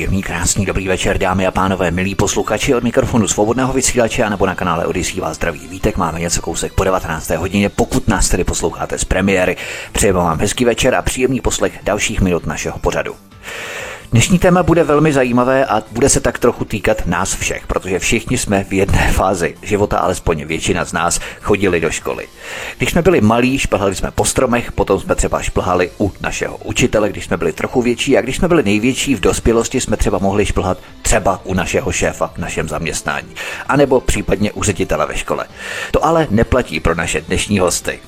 Příjemný, krásný, dobrý večer, dámy a pánové, milí posluchači od mikrofonu svobodného vysílače a nebo na kanále Odisí vás zdraví vítek. Máme něco kousek po 19. hodině, pokud nás tedy posloucháte z premiéry. Přejeme vám hezký večer a příjemný poslech dalších minut našeho pořadu. Dnešní téma bude velmi zajímavé a bude se tak trochu týkat nás všech, protože všichni jsme v jedné fázi života, alespoň většina z nás, chodili do školy. Když jsme byli malí, šplhali jsme po stromech, potom jsme třeba šplhali u našeho učitele, když jsme byli trochu větší a když jsme byli největší v dospělosti, jsme třeba mohli šplhat třeba u našeho šéfa v našem zaměstnání, anebo případně u ředitele ve škole. To ale neplatí pro naše dnešní hosty.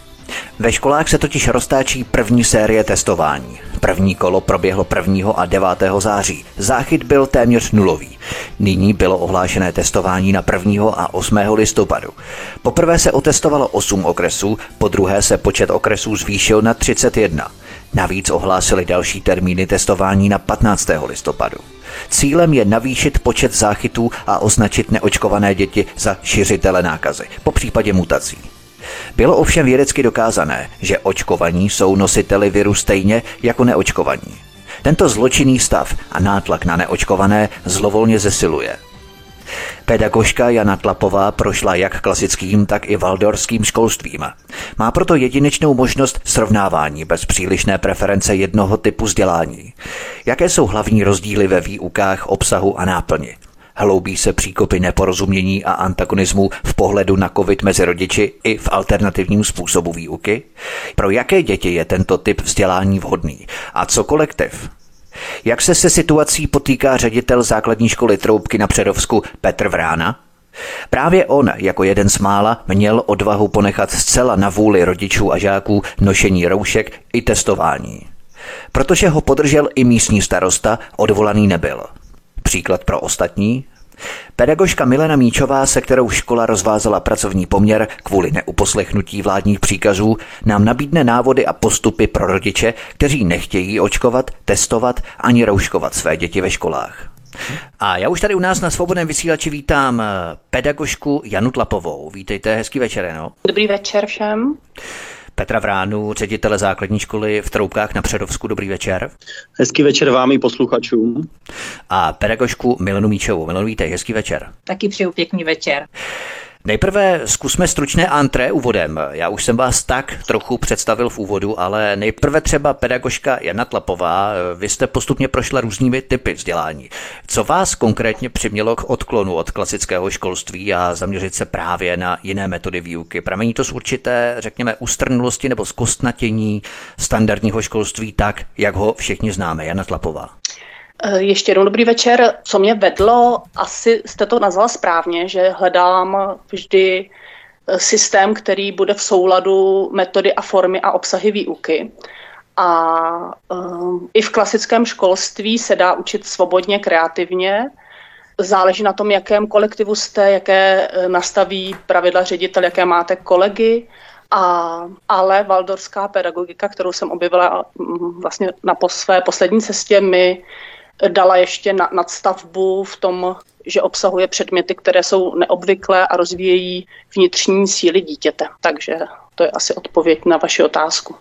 Ve školách se totiž roztáčí první série testování. První kolo proběhlo 1. a 9. září. Záchyt byl téměř nulový. Nyní bylo ohlášené testování na 1. a 8. listopadu. Poprvé se otestovalo 8 okresů, po druhé se počet okresů zvýšil na 31. Navíc ohlásili další termíny testování na 15. listopadu. Cílem je navýšit počet záchytů a označit neočkované děti za šiřitele nákazy, po případě mutací. Bylo ovšem vědecky dokázané, že očkovaní jsou nositeli viru stejně jako neočkovaní. Tento zločinný stav a nátlak na neočkované zlovolně zesiluje. Pedagožka Jana Tlapová prošla jak klasickým, tak i valdorským školstvím. Má proto jedinečnou možnost srovnávání bez přílišné preference jednoho typu vzdělání. Jaké jsou hlavní rozdíly ve výukách, obsahu a náplni? Hloubí se příkopy neporozumění a antagonismu v pohledu na covid mezi rodiči i v alternativním způsobu výuky? Pro jaké děti je tento typ vzdělání vhodný? A co kolektiv? Jak se se situací potýká ředitel základní školy Troubky na Předovsku Petr Vrána? Právě on, jako jeden z mála, měl odvahu ponechat zcela na vůli rodičů a žáků nošení roušek i testování. Protože ho podržel i místní starosta, odvolaný nebyl. Příklad pro ostatní? Pedagožka Milena Míčová, se kterou škola rozvázala pracovní poměr kvůli neuposlechnutí vládních příkazů, nám nabídne návody a postupy pro rodiče, kteří nechtějí očkovat, testovat ani rouškovat své děti ve školách. A já už tady u nás na svobodném vysílači vítám eh, pedagožku Janu Tlapovou. Vítejte, hezký večer, no. Dobrý večer všem. Petra Vránu, ředitele základní školy v Troubkách na Předovsku. Dobrý večer. Hezký večer vám i posluchačům. A pedagožku Milenu Míčovou. Milenu, vítej, hezký večer. Taky přeju pěkný večer. Nejprve zkusme stručné antré úvodem. Já už jsem vás tak trochu představil v úvodu, ale nejprve třeba pedagožka Jana Tlapová. Vy jste postupně prošla různými typy vzdělání. Co vás konkrétně přimělo k odklonu od klasického školství a zaměřit se právě na jiné metody výuky? Pramení to z určité, řekněme, ustrnulosti nebo zkostnatění standardního školství tak, jak ho všichni známe. Jana Tlapová. Eh, ještě jednou dobrý večer. Co mě vedlo, asi jste to nazvala správně, že hledám vždy eh, systém, který bude v souladu metody a formy a obsahy výuky. A um, i v klasickém školství se dá učit svobodně, kreativně. Záleží na tom, jakém kolektivu jste, jaké nastaví pravidla ředitel, jaké máte kolegy. A, ale valdorská pedagogika, kterou jsem objevila mm, vlastně na po své poslední cestě, mi dala ještě na, nadstavbu v tom, že obsahuje předměty, které jsou neobvyklé a rozvíjejí vnitřní síly dítěte. Takže to je asi odpověď na vaši otázku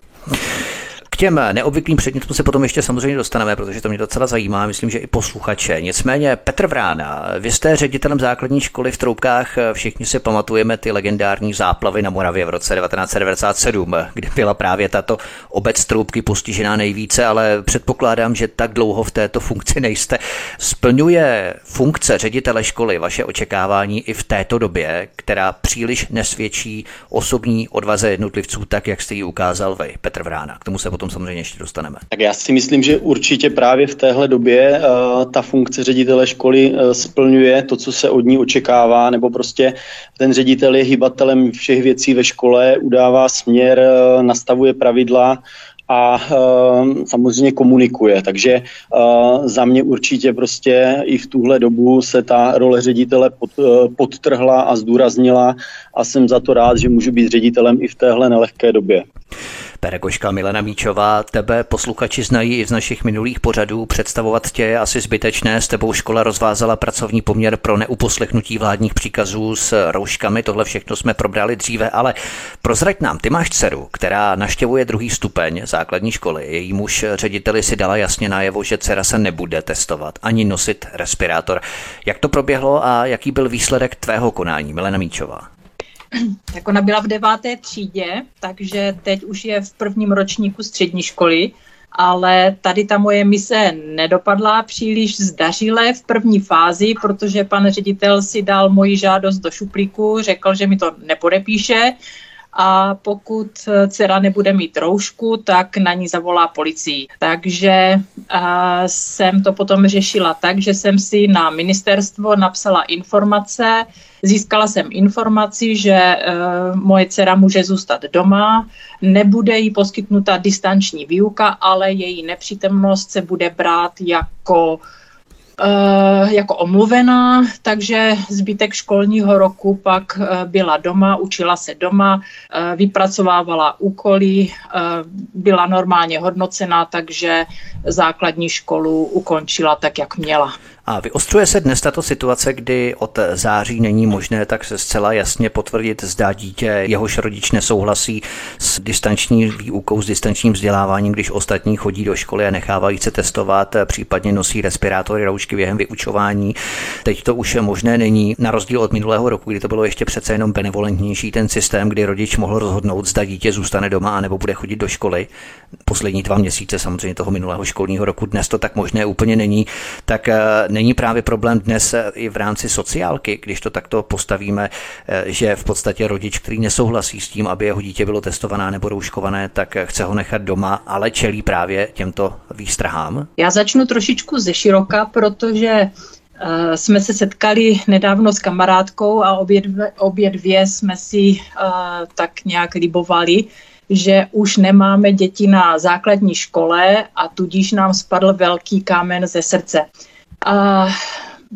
těm neobvyklým předmětům se potom ještě samozřejmě dostaneme, protože to mě docela zajímá, myslím, že i posluchače. Nicméně Petr Vrána, vy jste ředitelem základní školy v Troubkách, všichni si pamatujeme ty legendární záplavy na Moravě v roce 1997, kdy byla právě tato obec Troubky postižená nejvíce, ale předpokládám, že tak dlouho v této funkci nejste. Splňuje funkce ředitele školy vaše očekávání i v této době, která příliš nesvědčí osobní odvaze jednotlivců, tak jak jste ji ukázal vy, Petr Vrána. K tomu se potom samozřejmě ještě dostaneme. Tak já si myslím, že určitě právě v téhle době uh, ta funkce ředitele školy uh, splňuje to, co se od ní očekává, nebo prostě ten ředitel je hybatelem všech věcí ve škole, udává směr, uh, nastavuje pravidla, a uh, samozřejmě komunikuje. Takže uh, za mě určitě prostě i v tuhle dobu se ta role ředitele pod, uh, podtrhla a zdůraznila a jsem za to rád, že můžu být ředitelem i v téhle nelehké době. Pedagožka Milena Míčová, tebe posluchači znají i z našich minulých pořadů. Představovat tě je asi zbytečné. S tebou škola rozvázala pracovní poměr pro neuposlechnutí vládních příkazů s rouškami. Tohle všechno jsme probrali dříve, ale prozrať nám, ty máš dceru, která naštěvuje druhý stupeň základní školy. Její muž řediteli si dala jasně najevo, že dcera se nebude testovat ani nosit respirátor. Jak to proběhlo a jaký byl výsledek tvého konání, Milena Míčová? Tak ona byla v deváté třídě, takže teď už je v prvním ročníku střední školy, ale tady ta moje mise nedopadla příliš zdařile v první fázi, protože pan ředitel si dal moji žádost do šuplíku, řekl, že mi to nepodepíše, a pokud dcera nebude mít roušku, tak na ní zavolá policii. Takže a, jsem to potom řešila tak, že jsem si na ministerstvo napsala informace, získala jsem informaci, že e, moje dcera může zůstat doma, nebude jí poskytnuta distanční výuka, ale její nepřítomnost se bude brát jako Eh, jako omluvená, takže zbytek školního roku pak eh, byla doma, učila se doma, eh, vypracovávala úkoly, byla normálně hodnocená, takže základní školu ukončila tak, jak měla. A vyostřuje se dnes tato situace, kdy od září není možné tak se zcela jasně potvrdit, zda dítě jehož rodič nesouhlasí s distanční výukou, s distančním vzděláváním, když ostatní chodí do školy a nechávají se testovat, případně nosí respirátory, roušky během vyučování. Teď to už možné není, na rozdíl od minulého roku, kdy to bylo ještě přece jenom benevolentnější ten systém, kdy rodič mohl rozhodnout, zda dítě zůstane doma nebo bude chodit do školy. Poslední dva měsíce samozřejmě toho minulého školního roku dnes to tak možné úplně není. Tak není právě problém dnes eh, i v rámci sociálky, když to takto postavíme, eh, že v podstatě rodič, který nesouhlasí s tím, aby jeho dítě bylo testované nebo rouškované, tak eh, chce ho nechat doma, ale čelí právě těmto výstrahám? Já začnu trošičku ze široka, protože jsme se setkali nedávno s kamarádkou a obě dvě, obě dvě jsme si uh, tak nějak libovali, že už nemáme děti na základní škole a tudíž nám spadl velký kámen ze srdce. A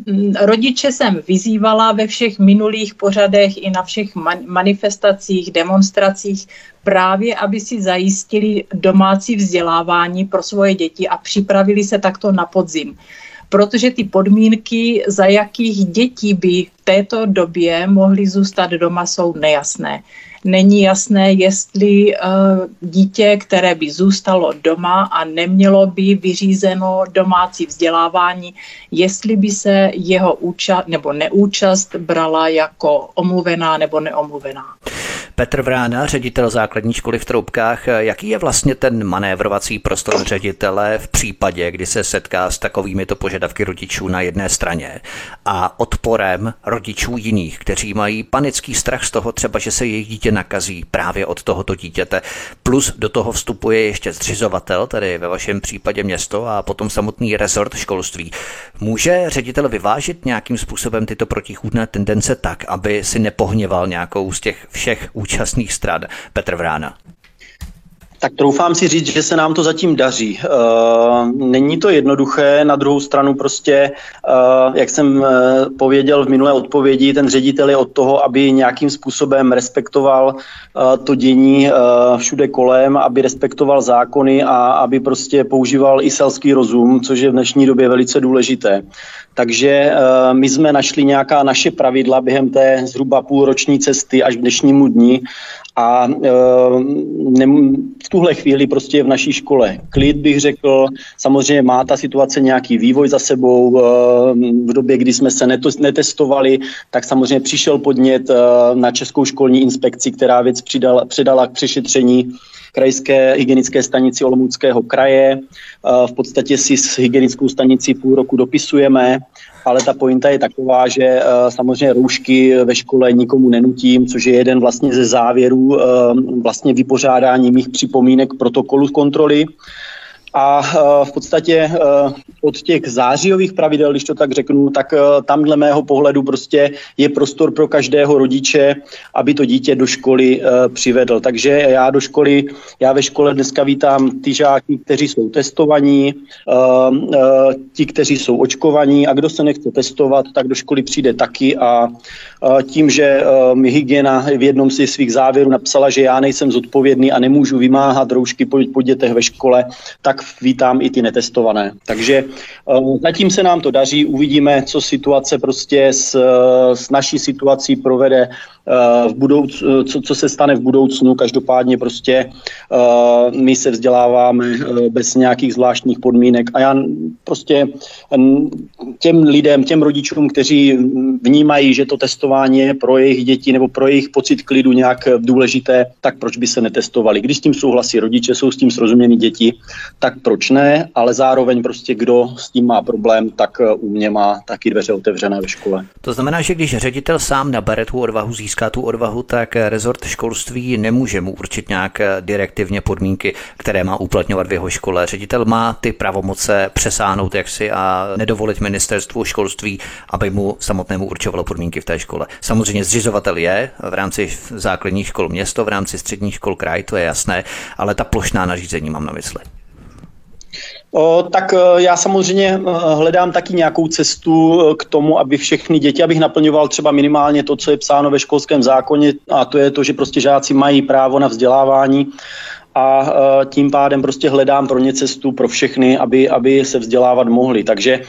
mm, rodiče jsem vyzývala ve všech minulých pořadech i na všech manifestacích, demonstracích právě, aby si zajistili domácí vzdělávání pro svoje děti a připravili se takto na podzim protože ty podmínky, za jakých dětí by v této době mohly zůstat doma, jsou nejasné není jasné, jestli uh, dítě, které by zůstalo doma a nemělo by vyřízeno domácí vzdělávání, jestli by se jeho účast nebo neúčast brala jako omluvená nebo neomluvená. Petr Vrána, ředitel základní školy v Troubkách, jaký je vlastně ten manévrovací prostor ředitele v případě, kdy se setká s takovými to požadavky rodičů na jedné straně a odporem rodičů jiných, kteří mají panický strach z toho třeba, že se jejich dítě nakazí právě od tohoto dítěte. Plus do toho vstupuje ještě zřizovatel, tedy ve vašem případě město a potom samotný rezort školství. Může ředitel vyvážit nějakým způsobem tyto protichůdné tendence tak, aby si nepohněval nějakou z těch všech účastných stran Petr Vrána? Tak troufám si říct, že se nám to zatím daří. Uh, není to jednoduché, na druhou stranu prostě, uh, jak jsem uh, pověděl v minulé odpovědi, ten ředitel je od toho, aby nějakým způsobem respektoval to dění všude kolem, aby respektoval zákony a aby prostě používal i selský rozum, což je v dnešní době velice důležité. Takže my jsme našli nějaká naše pravidla během té zhruba půlroční cesty až k dnešnímu dni a ne, v tuhle chvíli prostě je v naší škole klid, bych řekl. Samozřejmě má ta situace nějaký vývoj za sebou. Uh, v době, kdy jsme se netestovali, tak samozřejmě přišel podnět uh, na Českou školní inspekci, která věc přidala, předala k přešetření krajské hygienické stanici Olomouckého kraje. V podstatě si s hygienickou stanicí půl roku dopisujeme, ale ta pointa je taková, že samozřejmě roušky ve škole nikomu nenutím, což je jeden vlastně ze závěrů vlastně vypořádání mých připomínek protokolu kontroly. A v podstatě od těch zářijových pravidel, když to tak řeknu, tak tam dle mého pohledu prostě je prostor pro každého rodiče, aby to dítě do školy přivedl. Takže já do školy, já ve škole dneska vítám ty žáky, kteří jsou testovaní, ti, kteří jsou očkovaní a kdo se nechce testovat, tak do školy přijde taky a tím, že mi hygiena v jednom si svých závěrů napsala, že já nejsem zodpovědný a nemůžu vymáhat roušky po dětech ve škole, tak vítám i ty netestované. Takže zatím se nám to daří, uvidíme, co situace prostě s, s naší situací provede v budouc, co, co se stane v budoucnu. Každopádně prostě my se vzděláváme bez nějakých zvláštních podmínek a já prostě těm lidem, těm rodičům, kteří vnímají, že to testování je pro jejich děti nebo pro jejich pocit klidu nějak důležité, tak proč by se netestovali? Když s tím souhlasí rodiče, jsou s tím srozuměni děti, tak proč ne? Ale zároveň prostě kdo s tím má problém, tak u mě má taky dveře otevřené ve škole. To znamená, že když ředitel sám nabere tu odvahu, získá tu odvahu, tak rezort školství nemůže mu určit nějak direktivně podmínky, které má uplatňovat v jeho škole. Ředitel má ty pravomoce přesáhnout jaksi a nedovolit ministerstvu školství, aby mu samotnému určovalo podmínky v té škole. Samozřejmě zřizovatel je v rámci základních škol město, v rámci středních škol kraj, to je jasné, ale ta plošná nařízení mám na mysli. O, tak e, já samozřejmě e, hledám taky nějakou cestu e, k tomu, aby všechny děti, abych naplňoval třeba minimálně to, co je psáno ve školském zákoně, a to je to, že prostě žáci mají právo na vzdělávání a tím pádem prostě hledám pro ně cestu pro všechny, aby, aby se vzdělávat mohli. Takže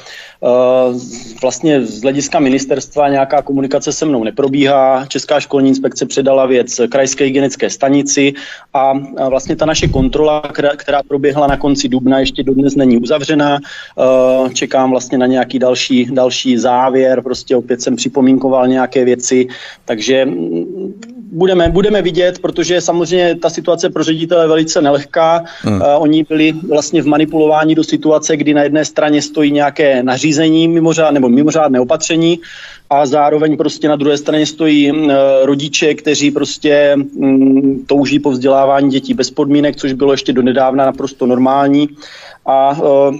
vlastně z hlediska ministerstva nějaká komunikace se mnou neprobíhá. Česká školní inspekce předala věc krajské hygienické stanici a vlastně ta naše kontrola, která proběhla na konci dubna, ještě dodnes není uzavřená. Čekám vlastně na nějaký další, další závěr, prostě opět jsem připomínkoval nějaké věci, takže budeme, budeme vidět, protože samozřejmě ta situace pro ředitele je velice nelehká. Hmm. Uh, oni byli vlastně v manipulování do situace, kdy na jedné straně stojí nějaké nařízení mimořád, nebo mimořádné opatření a zároveň prostě na druhé straně stojí uh, rodiče, kteří prostě touží po vzdělávání dětí bez podmínek, což bylo ještě do nedávna naprosto normální. A uh,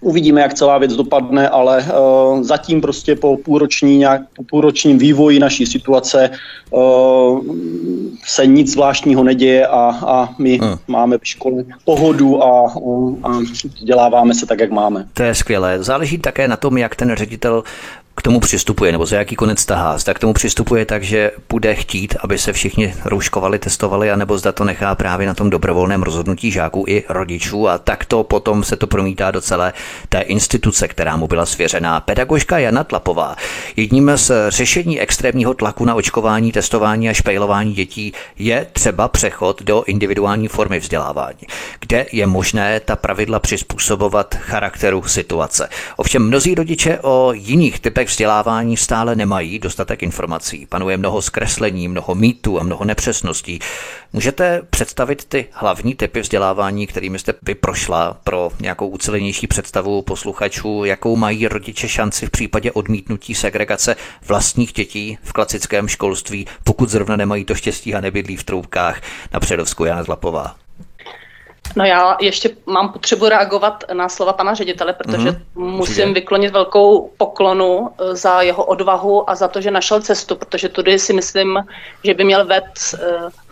Uvidíme, jak celá věc dopadne, ale uh, zatím prostě po, půlroční, nějak, po půlročním vývoji naší situace uh, se nic zvláštního neděje a, a my hmm. máme v škole pohodu a, a děláváme se tak, jak máme. To je skvělé. Záleží také na tom, jak ten ředitel k tomu přistupuje, nebo za jaký konec tahá. Zda k tomu přistupuje tak, že bude chtít, aby se všichni rouškovali, testovali, anebo zda to nechá právě na tom dobrovolném rozhodnutí žáků i rodičů a tak to potom se to promítá do celé té instituce, která mu byla svěřená. Pedagožka Jana Tlapová. Jedním z řešení extrémního tlaku na očkování, testování a špejlování dětí je třeba přechod do individuální formy vzdělávání, kde je možné ta pravidla přizpůsobovat charakteru situace. Ovšem mnozí rodiče o jiných typech vzdělávání stále nemají dostatek informací. Panuje mnoho zkreslení, mnoho mýtů a mnoho nepřesností. Můžete představit ty hlavní typy vzdělávání, kterými jste vy prošla pro nějakou ucelenější představu posluchačů, jakou mají rodiče šanci v případě odmítnutí segregace vlastních dětí v klasickém školství, pokud zrovna nemají to štěstí a nebydlí v troubkách na Předovsku Jana Zlapová? No já ještě mám potřebu reagovat na slova pana ředitele, protože mm-hmm. musím vyklonit velkou poklonu eh, za jeho odvahu a za to, že našel cestu, protože tudy si myslím, že by měl ved eh,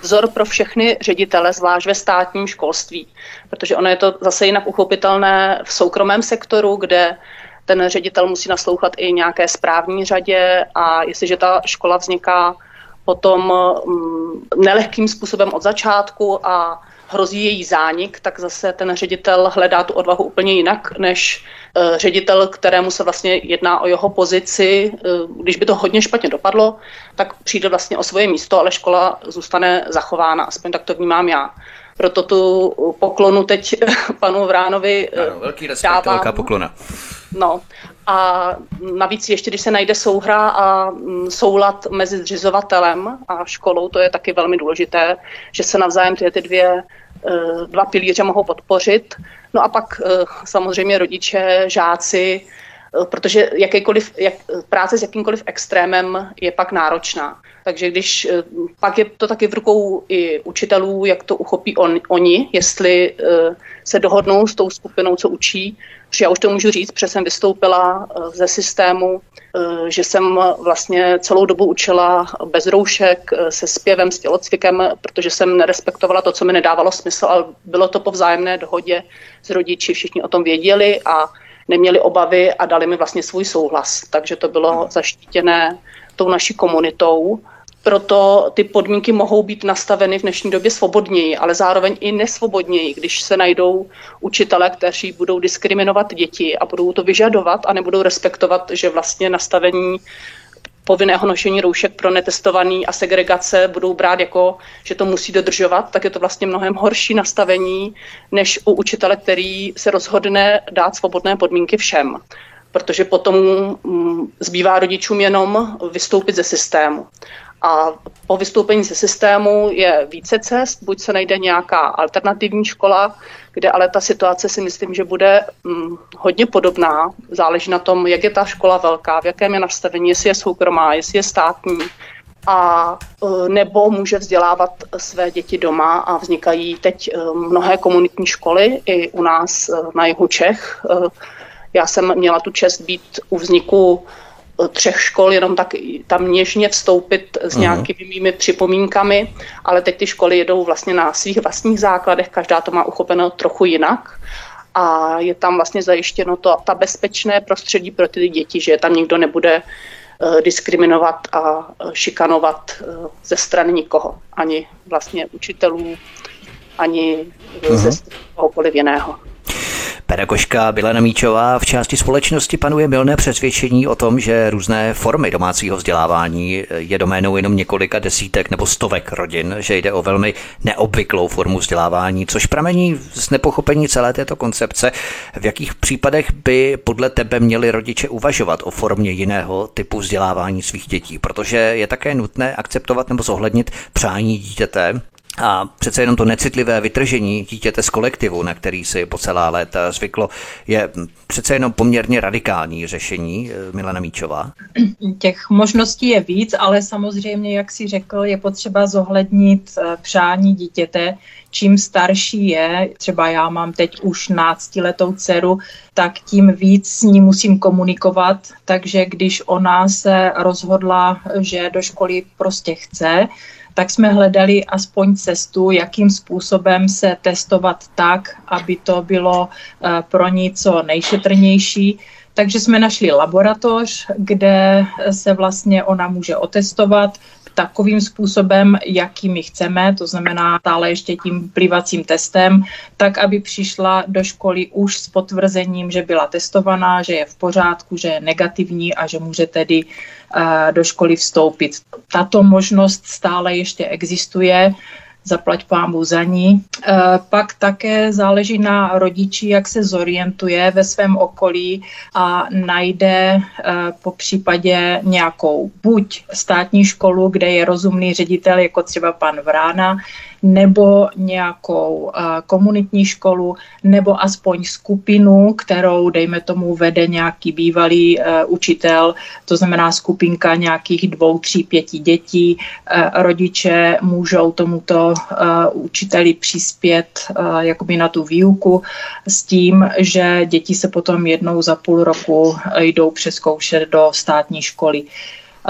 vzor pro všechny ředitele, zvlášť ve státním školství, protože ono je to zase jinak uchopitelné v soukromém sektoru, kde ten ředitel musí naslouchat i nějaké správní řadě a jestliže ta škola vzniká potom mm, nelehkým způsobem od začátku a hrozí její zánik, tak zase ten ředitel hledá tu odvahu úplně jinak, než eh, ředitel, kterému se vlastně jedná o jeho pozici. Eh, když by to hodně špatně dopadlo, tak přijde vlastně o svoje místo, ale škola zůstane zachována, aspoň tak to vnímám já. Proto tu poklonu teď panu Vránovi eh, ano, velký respekt, dávám. velká poklona. No a navíc ještě, když se najde souhra a mm, soulad mezi zřizovatelem a školou, to je taky velmi důležité, že se navzájem ty, ty dvě, eh, dva pilíře mohou podpořit. No a pak eh, samozřejmě rodiče, žáci protože jakýkoliv, jak, práce s jakýmkoliv extrémem je pak náročná. Takže když eh, pak je to taky v rukou i učitelů, jak to uchopí on, oni, jestli uh, se dohodnou s tou skupinou, co učí. Že já už to můžu říct, protože jsem vystoupila uh, ze systému, že jsem vlastně celou dobu učila bez roušek, se zpěvem, s tělocvikem, protože jsem nerespektovala to, co mi nedávalo smysl, ale bylo to po vzájemné dohodě s rodiči, všichni o tom věděli a neměli obavy a dali mi vlastně svůj souhlas. Takže to bylo zaštítěné tou naší komunitou proto ty podmínky mohou být nastaveny v dnešní době svobodněji, ale zároveň i nesvobodněji, když se najdou učitele, kteří budou diskriminovat děti a budou to vyžadovat a nebudou respektovat, že vlastně nastavení povinného nošení roušek pro netestovaný a segregace budou brát jako, že to musí dodržovat, tak je to vlastně mnohem horší nastavení, než u učitele, který se rozhodne dát svobodné podmínky všem protože potom mm, zbývá rodičům jenom vystoupit ze systému. A po vystoupení ze systému je více cest, buď se najde nějaká alternativní škola, kde ale ta situace si myslím, že bude hm, hodně podobná. Záleží na tom, jak je ta škola velká, v jakém je nastavení, jestli je soukromá, jestli je státní. A e, nebo může vzdělávat své děti doma a vznikají teď e, mnohé komunitní školy i u nás e, na jihu Čech. Já jsem měla tu čest být u vzniku třech škol, jenom tak tam něžně vstoupit s mhm. nějakými mými připomínkami, ale teď ty školy jedou vlastně na svých vlastních základech, každá to má uchopeno trochu jinak a je tam vlastně zajištěno to, ta bezpečné prostředí pro ty děti, že tam nikdo nebude uh, diskriminovat a uh, šikanovat uh, ze strany nikoho, ani vlastně učitelů, ani uh-huh. ze strany kohokoliv jiného. Pedagožka Bilena Míčová v části společnosti panuje milné přesvědčení o tom, že různé formy domácího vzdělávání je doménou jenom několika desítek nebo stovek rodin, že jde o velmi neobvyklou formu vzdělávání, což pramení z nepochopení celé této koncepce. V jakých případech by podle tebe měli rodiče uvažovat o formě jiného typu vzdělávání svých dětí, protože je také nutné akceptovat nebo zohlednit přání dítěte, a přece jenom to necitlivé vytržení dítěte z kolektivu, na který si po celá léta zvyklo, je přece jenom poměrně radikální řešení, eh, Milena Míčová. Těch možností je víc, ale samozřejmě, jak si řekl, je potřeba zohlednit eh, přání dítěte. Čím starší je, třeba já mám teď už náctiletou dceru, tak tím víc s ní musím komunikovat. Takže když ona se rozhodla, že do školy prostě chce, tak jsme hledali aspoň cestu, jakým způsobem se testovat tak, aby to bylo eh, pro ní co nejšetrnější. Takže jsme našli laboratoř, kde se vlastně ona může otestovat, takovým způsobem, jaký my chceme, to znamená stále ještě tím plivacím testem, tak aby přišla do školy už s potvrzením, že byla testovaná, že je v pořádku, že je negativní a že může tedy uh, do školy vstoupit. Tato možnost stále ještě existuje zaplať pámu za ní. Pak také záleží na rodiči, jak se zorientuje ve svém okolí a najde po případě nějakou buď státní školu, kde je rozumný ředitel, jako třeba pan Vrána, nebo nějakou uh, komunitní školu, nebo aspoň skupinu, kterou, dejme tomu, vede nějaký bývalý uh, učitel, to znamená skupinka nějakých dvou, tří, pěti dětí. Uh, rodiče můžou tomuto učiteli přispět jakoby na tu výuku s tím, že děti se potom jednou za půl roku jdou přeskoušet do státní školy.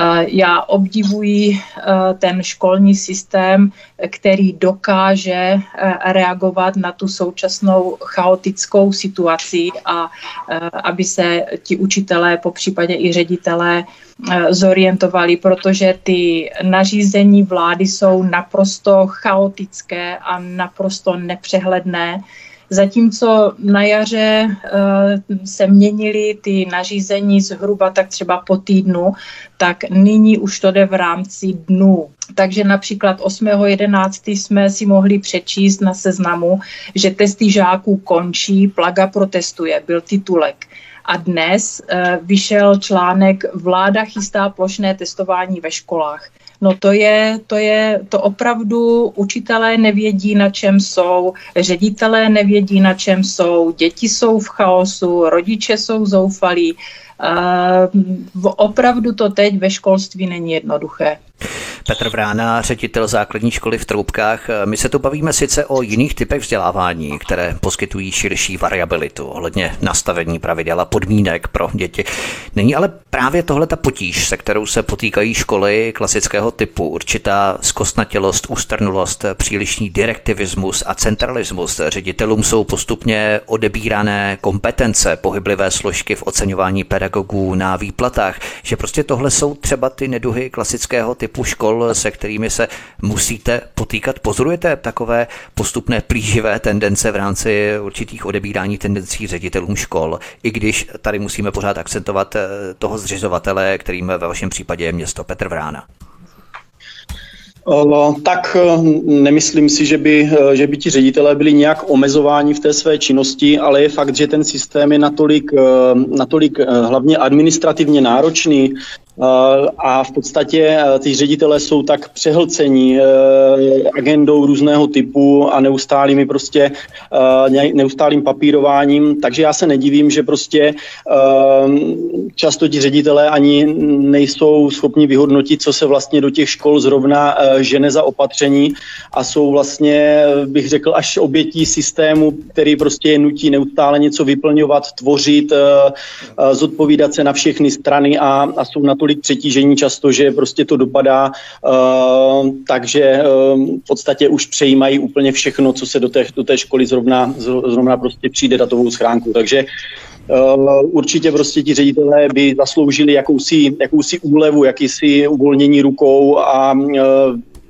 Eh, já obdivuji eh, ten školní systém, který dokáže eh, reagovat na tu současnou chaotickou situaci a aby se ti učitelé, po případě i ředitelé, zorientovali, protože ty nařízení vlády jsou naprosto chaotické a naprosto nepřehledné Zatímco na jaře uh, se měnily ty nařízení zhruba tak třeba po týdnu, tak nyní už to jde v rámci dnů. Takže například 8.11. jsme si mohli přečíst na seznamu, že testy žáků končí, plaga protestuje, byl titulek. A dnes uh, vyšel článek Vláda chystá plošné testování ve školách. No to je, to je, to opravdu učitelé nevědí, na čem jsou, ředitelé nevědí, na čem jsou, děti jsou v chaosu, rodiče jsou zoufalí. Opravdu to teď ve školství není jednoduché. Petr Vrána, ředitel základní školy v Troubkách. My se tu bavíme sice o jiných typech vzdělávání, které poskytují širší variabilitu ohledně nastavení pravidel a podmínek pro děti. Není ale právě tohle ta potíž, se kterou se potýkají školy klasického typu, určitá zkostnatělost, ústrnulost, přílišný direktivismus a centralismus. Ředitelům jsou postupně odebírané kompetence, pohyblivé složky v oceňování pedagogů na výplatách, že prostě tohle jsou třeba ty neduhy klasického typu škol, se kterými se musíte potýkat? Pozorujete takové postupné plíživé tendence v rámci určitých odebírání tendencí ředitelům škol, i když tady musíme pořád akcentovat eh, toho zřizovatele, kterým ve vašem případě je město Petr Vrána? Tak eh, nemyslím si, že by, eh, že by ti ředitelé byli nějak omezováni v té své činnosti, ale je fakt, že ten systém je natolik, natolik hlavně administrativně náročný, a v podstatě eh, ty ředitelé jsou tak přehlcení eh, agendou různého typu a neustálými prostě neustálým papírováním, takže já se nedivím, že prostě často ti ředitelé ani nejsou schopni vyhodnotit, co se vlastně do těch škol zrovna žene za opatření a jsou vlastně, bych řekl, až obětí systému, který prostě je nutí neustále něco vyplňovat, tvořit, zodpovídat se na všechny strany a, a jsou na to natolik přetížení často, že prostě to dopadá, uh, takže uh, v podstatě už přejímají úplně všechno, co se do té, do té školy zrovna, zrovna prostě přijde datovou schránku. Takže Uh, určitě prostě ti ředitelé by zasloužili jakousi, jakousi úlevu, jakýsi uvolnění rukou a uh,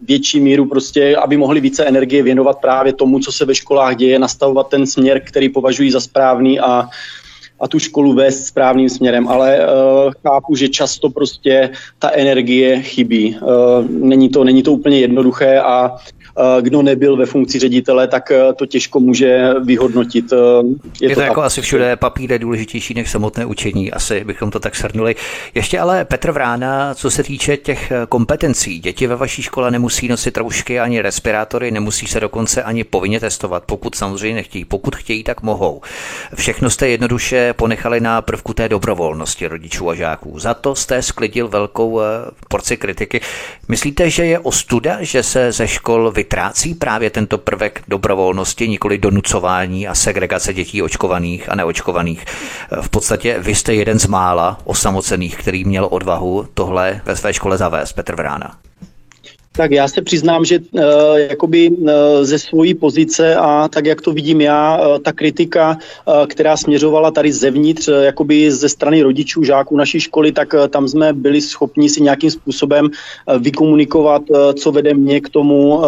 větší míru prostě, aby mohli více energie věnovat právě tomu, co se ve školách děje, nastavovat ten směr, který považují za správný a a tu školu vést správným směrem, ale uh, chápu, že často prostě ta energie chybí. Uh, není, to, není to úplně jednoduché a kdo nebyl ve funkci ředitele, tak eh, to těžko může vyhodnotit. Eh, je, je to, to jako asi všude papír je důležitější než samotné učení, asi bychom to tak shrnuli. Ještě ale Petr Vrána, co se týče těch kompetencí, děti ve vaší škole nemusí nosit roušky ani respirátory, nemusí se dokonce ani povinně testovat, pokud samozřejmě nechtějí. Pokud chtějí, tak mohou. Všechno jste jednoduše ponechali na prvku té dobrovolnosti rodičů a žáků. Za to jste sklidil velkou porci kritiky. Myslíte, že je ostuda, že se ze škol vy vytrácí právě tento prvek dobrovolnosti, nikoli donucování a segregace dětí očkovaných a neočkovaných. V podstatě vy jste jeden z mála osamocených, který měl odvahu tohle ve své škole zavést, Petr Vrána. Tak já se přiznám, že uh, jakoby uh, ze svojí pozice a tak, jak to vidím já, uh, ta kritika, uh, která směřovala tady zevnitř, uh, jakoby ze strany rodičů, žáků naší školy, tak uh, tam jsme byli schopni si nějakým způsobem uh, vykomunikovat, uh, co vede mě k tomu, uh,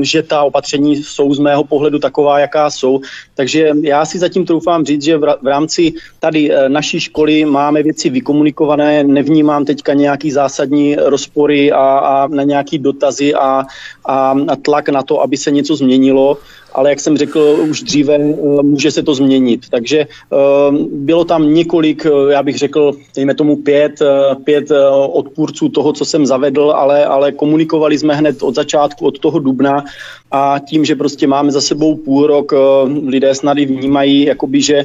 že ta opatření jsou z mého pohledu taková, jaká jsou. Takže já si zatím troufám říct, že v, v rámci tady uh, naší školy máme věci vykomunikované, nevnímám teďka nějaký zásadní rozpory a, a na nějaký dotazy a, a, a tlak na to, aby se něco změnilo ale jak jsem řekl už dříve, eh, může se to změnit. Takže eh, bylo tam několik, eh, já bych řekl, dejme tomu pět, pět odpůrců toho, co jsem zavedl, ale, ale komunikovali jsme hned od začátku, od toho dubna a tím, že prostě máme za sebou půl rok, lidé snad i vnímají, jakoby, že,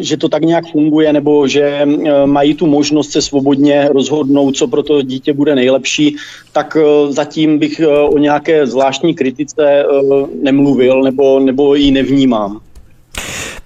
že to tak nějak funguje, nebo že mají tu možnost se svobodně rozhodnout, co pro to dítě bude nejlepší, tak zatím bych o nějaké zvláštní kritice nemluvil nemluvil nebo, nebo ji nevnímám.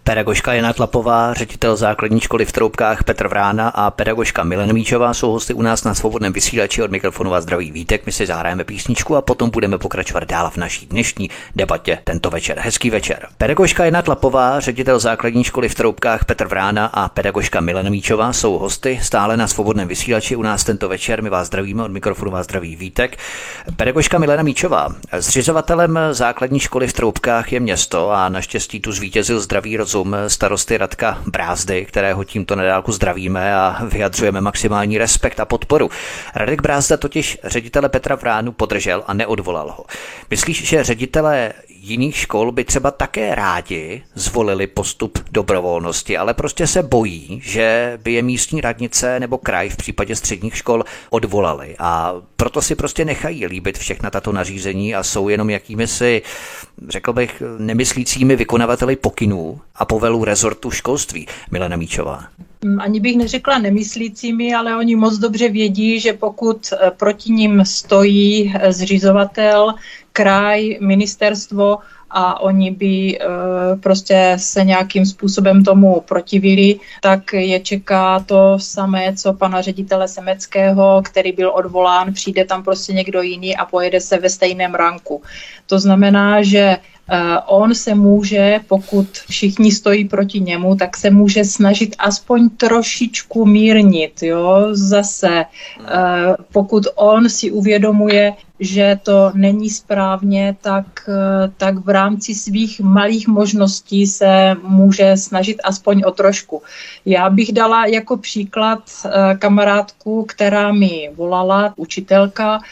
Pedagožka Jana Tlapová, ředitel základní školy v Troubkách Petr Vrána a pedagožka Milen Míčová jsou hosty u nás na svobodném vysílači od mikrofonu a zdraví vítek. My si zahrajeme písničku a potom budeme pokračovat dál v naší dnešní debatě tento večer. Hezký večer. Pedagožka Jana Tlapová, ředitel základní školy v Troubkách Petr Vrána a pedagožka Milen Míčová jsou hosty stále na svobodném vysílači u nás tento večer. My vás zdravíme od mikrofonu vás zdraví vítek. Pedagožka Milena Míčová, zřizovatelem základní školy v Troubkách je město a naštěstí tu zvítězil zdravý rozum rozum starosty Radka Brázdy, kterého tímto nedálku zdravíme a vyjadřujeme maximální respekt a podporu. Radek Brázda totiž ředitele Petra Vránu podržel a neodvolal ho. Myslíš, že ředitelé jiných škol by třeba také rádi zvolili postup dobrovolnosti, ale prostě se bojí, že by je místní radnice nebo kraj v případě středních škol odvolali a proto si prostě nechají líbit všechna tato nařízení a jsou jenom jakými si, řekl bych, nemyslícími vykonavateli pokynů a povelů rezortu školství. Milena Míčová. Mm, ani bych neřekla nemyslícími, ale oni moc dobře vědí, že pokud eh, proti ním stojí eh, zřizovatel, kraj, ministerstvo a oni by eh, prostě se nějakým způsobem tomu protivili, tak je čeká to samé, co pana ředitele Semeckého, který byl odvolán, přijde tam prostě někdo jiný a pojede se ve stejném ranku. To znamená, že on se může, pokud všichni stojí proti němu, tak se může snažit aspoň trošičku mírnit. Jo? Zase, eh, pokud on si uvědomuje, že to není správně, tak, eh, tak v rámci svých malých možností se může snažit aspoň o trošku. Já bych dala jako příklad kamarádku, která mi volala, učitelka, Eh,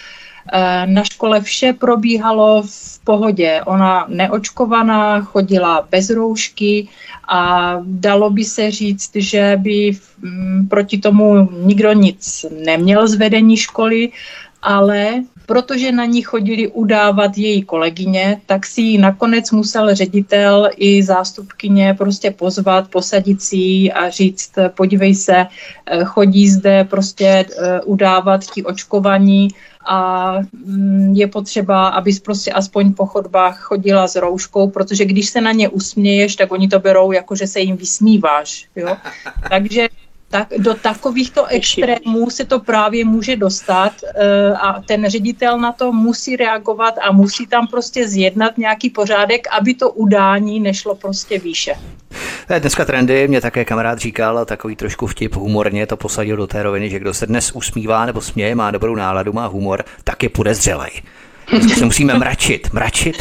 na škole vše probíhalo v pohodě. Ona neočkovaná, chodila bez roušky a dalo by se říct, že by mm, proti tomu nikdo nic neměl z vedení školy, ale protože na ní chodili udávat její kolegyně, tak si ji nakonec musel ředitel i zástupkyně prostě pozvat, posadit si ji a říct, podívej se, eh, chodí zde prostě eh, udávat ti očkovaní, a mm, je potřeba, abys prostě aspoň po chodbách chodila s rouškou, protože když se na ně usměješ, tak oni to berou jako, že se jim vysmíváš. Jo? Takže tak do takovýchto extrémů se to právě může dostat eh, a ten ředitel na to musí reagovat a musí tam prostě zjednat nějaký pořádek, aby to udání nešlo prostě výše. Dneska trendy, mě také kamarád říkal, takový trošku vtip, humorně to posadil do té roviny, že kdo se dnes usmívá nebo směje, má dobrou náladu, má humor, tak je podezřelej. Prostě se musíme mračit. Mračit,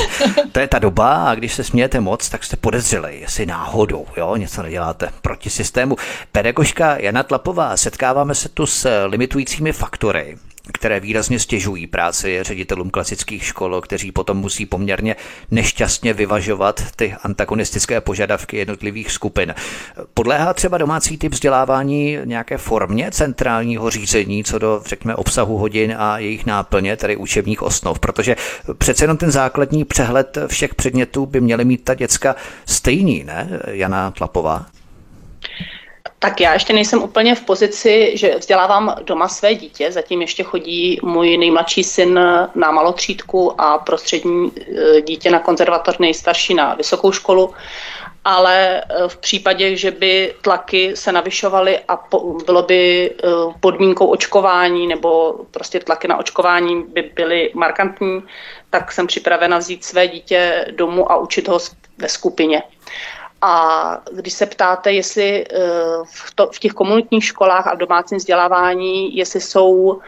to je ta doba a když se smějete moc, tak jste podezřelej, jestli náhodou, jo, něco neděláte proti systému. Pedagožka Jana Tlapová, setkáváme se tu s limitujícími faktory, které výrazně stěžují práci ředitelům klasických škol, kteří potom musí poměrně nešťastně vyvažovat ty antagonistické požadavky jednotlivých skupin. Podléhá třeba domácí typ vzdělávání nějaké formě centrálního řízení, co do, řekněme, obsahu hodin a jejich náplně, tedy učebních osnov, protože přece jenom ten základní přehled všech předmětů by měly mít ta děcka stejný, ne, Jana Tlapová? Tak já ještě nejsem úplně v pozici, že vzdělávám doma své dítě. Zatím ještě chodí můj nejmladší syn na malotřídku a prostřední e, dítě na konzervatoř, nejstarší na vysokou školu. Ale e, v případě, že by tlaky se navyšovaly a bylo by e, podmínkou očkování nebo prostě tlaky na očkování by byly markantní, tak jsem připravena vzít své dítě domů a učit ho ve skupině. A když se ptáte, jestli eh, v, to, v těch komunitních školách a v domácím vzdělávání, jestli jsou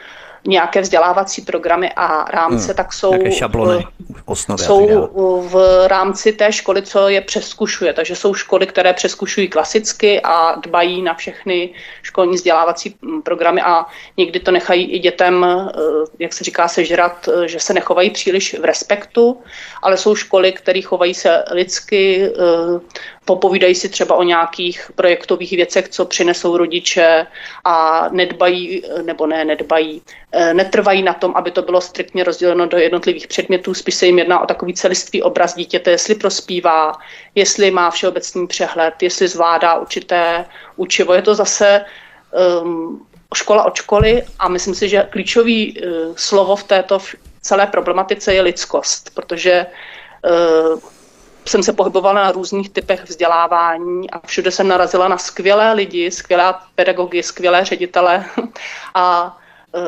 nějaké vzdělávací programy a rámce, hmm, tak jsou, šablony, osnovy jsou v rámci té školy, co je přeskušuje. Takže jsou školy, které přeskušují klasicky a dbají na všechny školní vzdělávací mm, programy a někdy to nechají i dětem, eh, jak se říká, sežrat, eh, že se nechovají příliš v respektu, ale jsou školy, které chovají se lidsky, popovídají si třeba o nějakých projektových věcech, co přinesou rodiče a nedbají, nebo ne, nedbají, eh, netrvají na tom, aby to bylo striktně rozděleno do jednotlivých předmětů, spíš se jim jedná o takový celistvý obraz dítěte, jestli prospívá, jestli má všeobecný přehled, jestli zvládá určité učivo. Je to zase um, škola od školy a myslím si, že klíčový uh, slovo v této celé problematice je lidskost, protože uh, jsem se pohybovala na různých typech vzdělávání a všude jsem narazila na skvělé lidi, skvělé pedagogy, skvělé ředitele a e,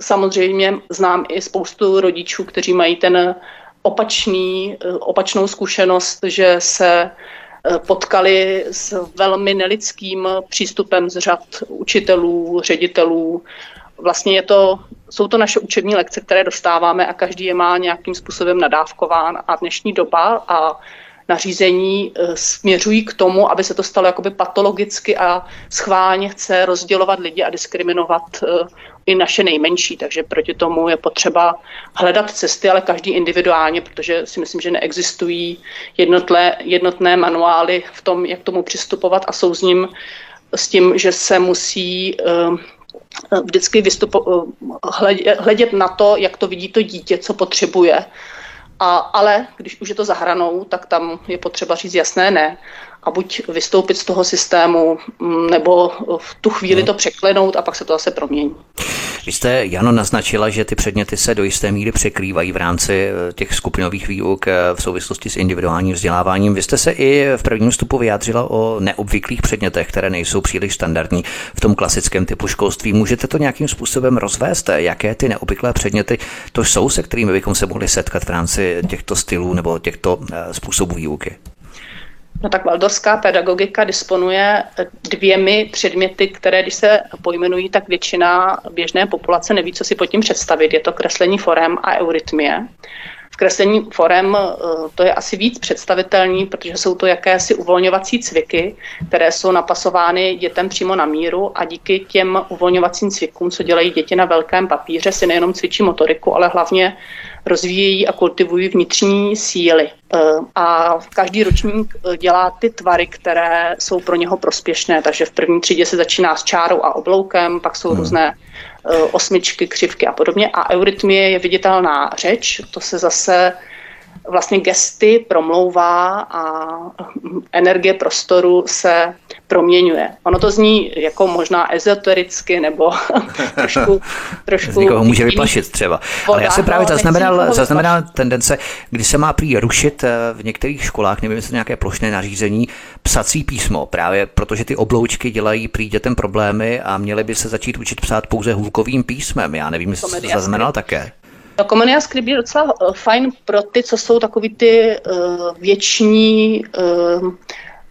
samozřejmě znám i spoustu rodičů, kteří mají ten opačný, e, opačnou zkušenost, že se e, potkali s velmi nelidským přístupem z řad učitelů, ředitelů. Vlastně je to, jsou to naše učební lekce, které dostáváme a každý je má nějakým způsobem nadávkován a dnešní doba a nařízení směřují k tomu, aby se to stalo jakoby patologicky a schválně chce rozdělovat lidi a diskriminovat i naše nejmenší, takže proti tomu je potřeba hledat cesty, ale každý individuálně, protože si myslím, že neexistují jednotné, jednotné manuály v tom, jak tomu přistupovat a jsou s ním s tím, že se musí uh, vždycky vystupo, hledět na to, jak to vidí to dítě, co potřebuje. A, ale když už je to za hranou, tak tam je potřeba říct jasné ne a buď vystoupit z toho systému, mm, nebo v tu chvíli to překlenout a pak se to zase promění. Vy jste, Jano, naznačila, že ty předměty se do jisté míry překrývají v rámci eh, těch skupinových výuk eh, v souvislosti s individuálním vzděláváním. Vy jste se i v prvním vstupu vyjádřila o neobvyklých předmětech, které nejsou příliš standardní v tom klasickém typu školství. Můžete to nějakým způsobem rozvést? Jaké ty neobvyklé předměty to jsou, se kterými bychom se mohli setkat v rámci těchto stylů nebo těchto eh, způsobů výuky? No tak valdorská pedagogika disponuje dvěmi předměty, které když se pojmenují, tak většina běžné populace neví, co si pod tím představit. Je to kreslení forem a eurytmie. V kreslení forem eh, to je asi víc představitelný, protože jsou to jakési uvolňovací cviky, které jsou napasovány dětem přímo na míru a díky těm uvolňovacím cvikům, co dělají děti na velkém papíře, si nejenom cvičí motoriku, ale hlavně rozvíjejí a kultivují vnitřní síly. Eh, a každý ročník eh, dělá ty tvary, které jsou pro něho prospěšné. Takže v první třídě se začíná s čárou a obloukem, pak jsou hmm. různé eh, osmičky, křivky a podobně. A eurytmie je viditelná řeč, to se zase vlastně gesty promlouvá a energie prostoru se proměňuje. Ono to zní jako možná ezotericky nebo trošku, trošku... Z někoho může vyplašit třeba. Ale já jsem právě zaznamenal, zaznamenal tendence, kdy se má prý rušit eh, v některých školách, nevím, jestli nějaké plošné nařízení, psací písmo, právě protože ty obloučky dělají prý dětem problémy a měly by se začít učit psát pouze hůlkovým písmem. Já nevím, jestli to zaznamenal také. No, Comenia Script je docela uh, fajn pro ty, co jsou takový ty uh, věční, uh,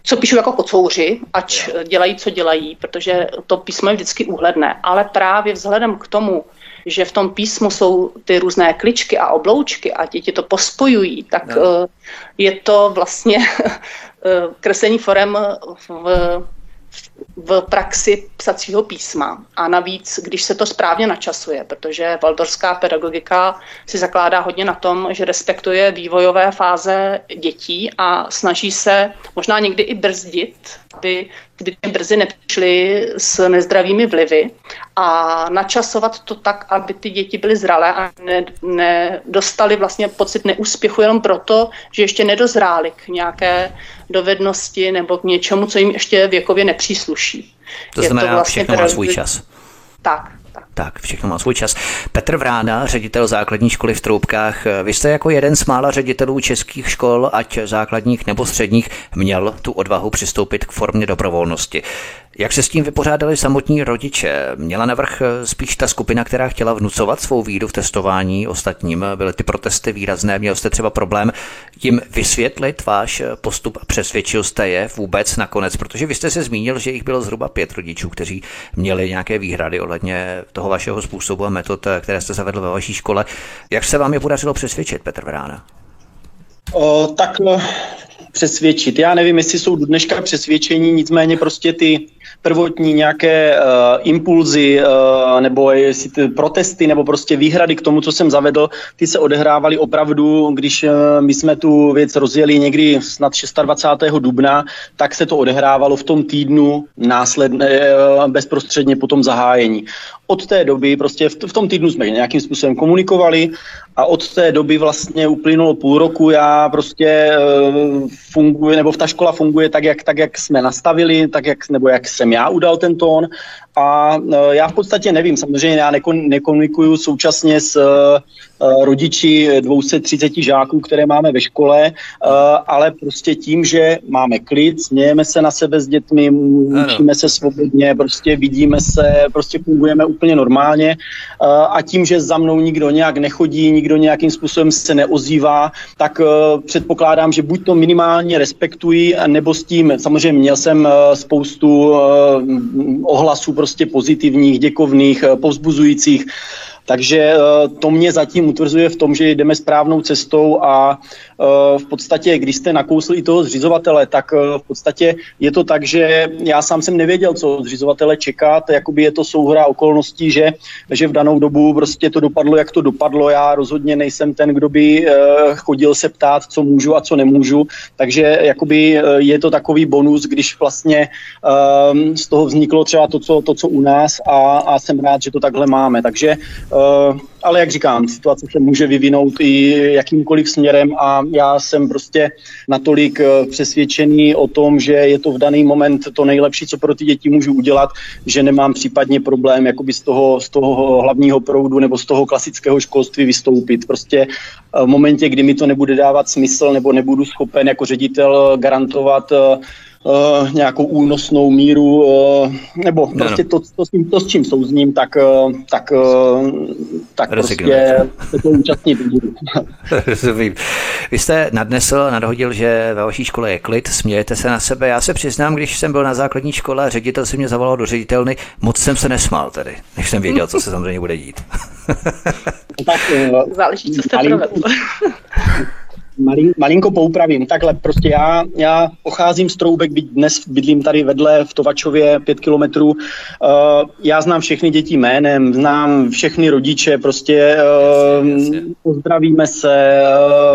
co píšou jako kocouři, ať dělají, co dělají, protože to písmo je vždycky úhledné. Ale právě vzhledem k tomu, že v tom písmu jsou ty různé kličky a obloučky a děti to pospojují, tak no. uh, je to vlastně kreslení forem v v praxi psacího písma. A navíc, když se to správně načasuje, protože valdorská pedagogika si zakládá hodně na tom, že respektuje vývojové fáze dětí a snaží se možná někdy i brzdit, aby ty brzy nepřišly s nezdravými vlivy a načasovat to tak, aby ty děti byly zralé a nedostali ne vlastně pocit neúspěchu jenom proto, že ještě nedozrály k nějaké dovednosti nebo k něčemu, co jim ještě věkově nepřísluší. To znamená, Je to vlastně všechno má svůj čas. Tak, tak, všechno má svůj čas. Petr Vrána, ředitel základní školy v Troubkách. Vy jste jako jeden z mála ředitelů českých škol, ať základních nebo středních, měl tu odvahu přistoupit k formě dobrovolnosti. Jak se s tím vypořádali samotní rodiče? Měla navrh spíš ta skupina, která chtěla vnucovat svou víru v testování ostatním? Byly ty protesty výrazné? Měl jste třeba problém jim vysvětlit váš postup a přesvědčil jste je vůbec nakonec? Protože vy jste se zmínil, že jich bylo zhruba pět rodičů, kteří měli nějaké výhrady ohledně toho vašeho způsobu a metod, které jste zavedl ve vaší škole. Jak se vám je podařilo přesvědčit, Petr Vrána? O, tak přesvědčit. Já nevím, jestli jsou dneška přesvědčení, nicméně prostě ty prvotní nějaké uh, impulzy uh, nebo jestli ty protesty nebo prostě výhrady k tomu, co jsem zavedl, ty se odehrávaly opravdu, když uh, my jsme tu věc rozjeli někdy snad 26. dubna, tak se to odehrávalo v tom týdnu následně, uh, bezprostředně po tom zahájení. Od té doby, prostě v, v tom týdnu jsme nějakým způsobem komunikovali a od té doby vlastně uplynulo půl roku, já prostě uh, funguje, nebo ta škola funguje tak, jak, tak, jak jsme nastavili, tak, jak, nebo jak jsem já udal ten tón. A e, já v podstatě nevím, samozřejmě já nekon, nekomunikuju současně s uh, rodiči 230 žáků, které máme ve škole, uh, ale prostě tím, že máme klid, smějeme se na sebe s dětmi, učíme se svobodně, prostě vidíme se, prostě fungujeme úplně normálně uh, a tím, že za mnou nikdo nějak nechodí, nikdo nějakým způsobem se neozývá, tak uh, předpokládám, že buď to minimálně respektují, nebo s tím, samozřejmě měl jsem uh, spoustu ohlasů prostě pozitivních, děkovných, eh, povzbuzujících. Takže to mě zatím utvrzuje v tom, že jdeme správnou cestou a v podstatě, když jste nakousli i toho zřizovatele, tak v podstatě je to tak, že já sám jsem nevěděl, co zřizovatele čekat, jakoby je to souhra okolností, že, že v danou dobu prostě to dopadlo, jak to dopadlo. Já rozhodně nejsem ten, kdo by chodil se ptát, co můžu a co nemůžu, takže jakoby je to takový bonus, když vlastně z toho vzniklo třeba to, co, to, co u nás a, a jsem rád, že to takhle máme. Takže, ale jak říkám, situace se může vyvinout i jakýmkoliv směrem a já jsem prostě natolik uh, přesvědčený o tom, že je to v daný moment to nejlepší, co pro ty děti můžu udělat, že nemám případně problém jakoby z toho, z toho hlavního proudu nebo z toho klasického školství vystoupit. Prostě uh, v momentě, kdy mi to nebude dávat smysl nebo nebudu schopen jako ředitel garantovat uh, nějakou únosnou míru, uh, nebo no, prostě to, to, to, to, s čím souzním, tak, uh, tak, uh, tak prostě se to účastnit budu. Rozumím. Vy jste nadnesl, nadhodil, že ve vaší škole je klid, smějete se na sebe. Já se přiznám, když jsem byl na základní škole, ředitel si mě zavolal do ředitelny, moc jsem se nesmál tedy, než jsem věděl, co se samozřejmě bude dít. tak, Záleží, co jste provedl malin, malinko poupravím. Takhle prostě já, já pocházím z Troubek, byť dnes bydlím tady vedle v Tovačově pět kilometrů. Uh, já znám všechny děti jménem, znám všechny rodiče, prostě uh, pozdravíme se.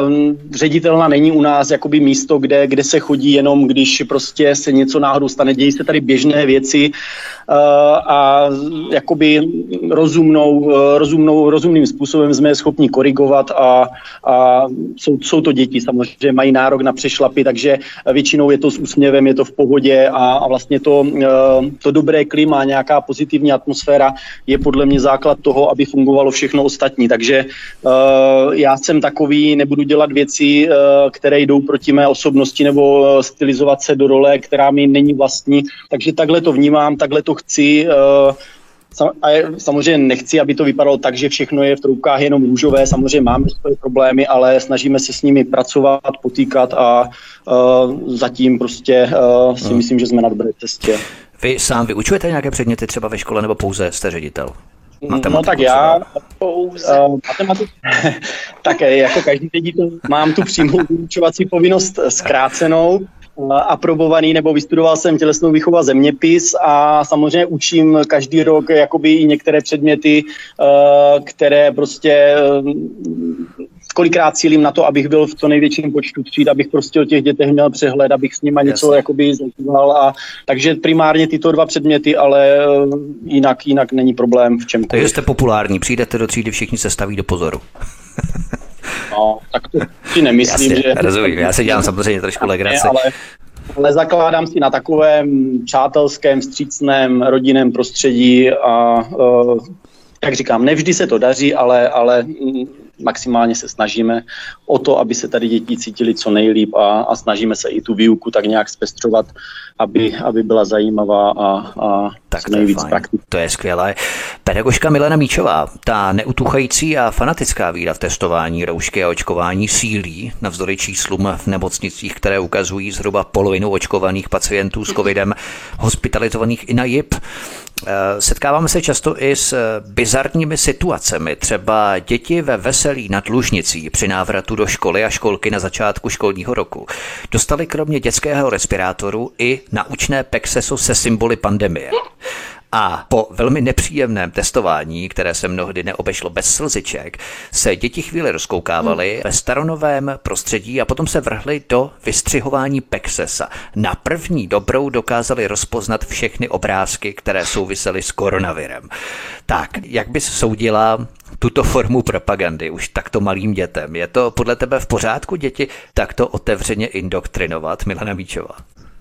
Uh, ředitelna není u nás jakoby místo, kde, kde se chodí jenom, když prostě se něco náhodou stane. Dějí se tady běžné věci uh, a jakoby rozumnou, rozumnou, rozumným způsobem jsme schopni korigovat a, a jsou, jsou to to děti samozřejmě mají nárok na přešlapy, takže většinou je to s úsměvem, je to v pohodě a, a vlastně to, eh, to dobré klima, nějaká pozitivní atmosféra je podle mě základ toho, aby fungovalo všechno ostatní. Takže eh, já jsem takový, nebudu dělat věci, eh, které jdou proti mé osobnosti nebo stylizovat se do role, která mi není vlastní. Takže takhle to vnímám, takhle to chci samozřejmě nechci, aby to vypadalo tak, že všechno je v troubkách jenom růžové. Samozřejmě máme svoje problémy, ale snažíme se s nimi pracovat, potýkat a uh, zatím prostě uh, si no. myslím, že jsme na dobré cestě. Vy sám vyučujete nějaké předměty třeba ve škole nebo pouze jste ředitel? No tak já pouze. Uh, matematik, tak jako každý ředitel mám tu přímou vyučovací povinnost zkrácenou, aprobovaný nebo vystudoval jsem tělesnou výchovu a zeměpis a samozřejmě učím každý rok jakoby i některé předměty, eh, které prostě eh, kolikrát cílím na to, abych byl v to největším počtu tříd, abych prostě o těch dětech měl přehled, abych s nimi něco jakoby zažíval. A, takže primárně tyto dva předměty, ale eh, jinak, jinak není problém v čem. Takže jste populární, přijdete do třídy, všichni se staví do pozoru. No, tak to si nemyslím, Jasně, že... Rozumím, já se dělám samozřejmě trošku legraci. Ale, ale zakládám si na takovém přátelském, střícném, rodinném prostředí a uh, jak říkám, nevždy se to daří, ale, ale maximálně se snažíme o to, aby se tady děti cítili co nejlíp a, a snažíme se i tu výuku tak nějak zpestřovat, aby, aby byla zajímavá a, a tak to nejvíc praktická. To je skvělé. Pedagožka Milena Míčová, ta neutuchající a fanatická víra v testování, roušky a očkování sílí navzdory číslům v nemocnicích, které ukazují zhruba polovinu očkovaných pacientů s covidem hospitalizovaných i na JIP. Eh, setkáváme se často i s bizarními situacemi, třeba děti ve veselí nad Lužnicí při návratu do školy a školky na začátku školního roku dostali kromě dětského respirátoru i naučné pexeso se symboly pandemie. A po velmi nepříjemném testování, které se mnohdy neobešlo bez slziček, se děti chvíli rozkoukávaly hmm. ve staronovém prostředí a potom se vrhly do vystřihování Pexesa. Na první dobrou dokázali rozpoznat všechny obrázky, které souvisely s koronavirem. Tak, jak bys soudila tuto formu propagandy už takto malým dětem? Je to podle tebe v pořádku děti takto otevřeně indoktrinovat, Milana Míčová?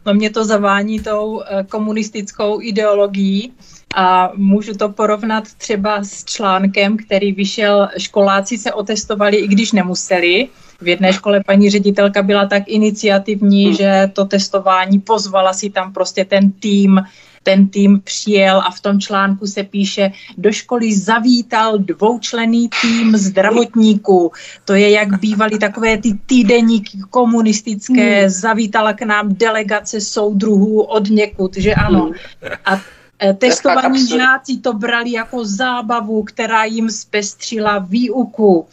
No mě to zavání tou eh, komunistickou ideologií a můžu to porovnat třeba s článkem, který vyšel, školáci se otestovali, i když nemuseli. V jedné škole paní ředitelka byla tak iniciativní, hmm. že to testování pozvala si tam prostě ten tým ten tým přijel a v tom článku se píše, do školy zavítal dvoučlený tým zdravotníků. To je, jak bývaly takové ty týdeníky komunistické, hmm. zavítala k nám delegace soudruhů od někud, že ano. Hmm. A Eh, testovaní žáci to brali jako zábavu, která jim zpestřila výuku.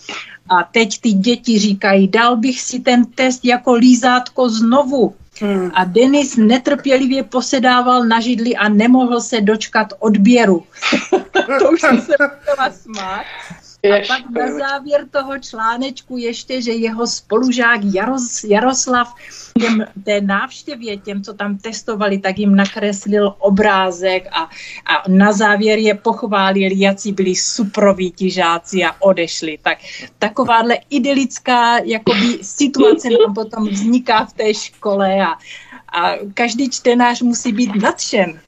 A teď ty děti říkají, dal bych si ten test jako lízátko znovu. Hmm. A Denis netrpělivě posedával na židli a nemohl se dočkat odběru. to už jsem se musela smát. A pak na závěr toho článečku ještě, že jeho spolužák Jaros, Jaroslav těm, té návštěvě, těm, co tam testovali, tak jim nakreslil obrázek a, a na závěr je pochválil, jací byli suproví ti žáci a odešli. Tak takováhle idylická jakoby, situace nám potom vzniká v té škole a, a každý čtenář musí být nadšen.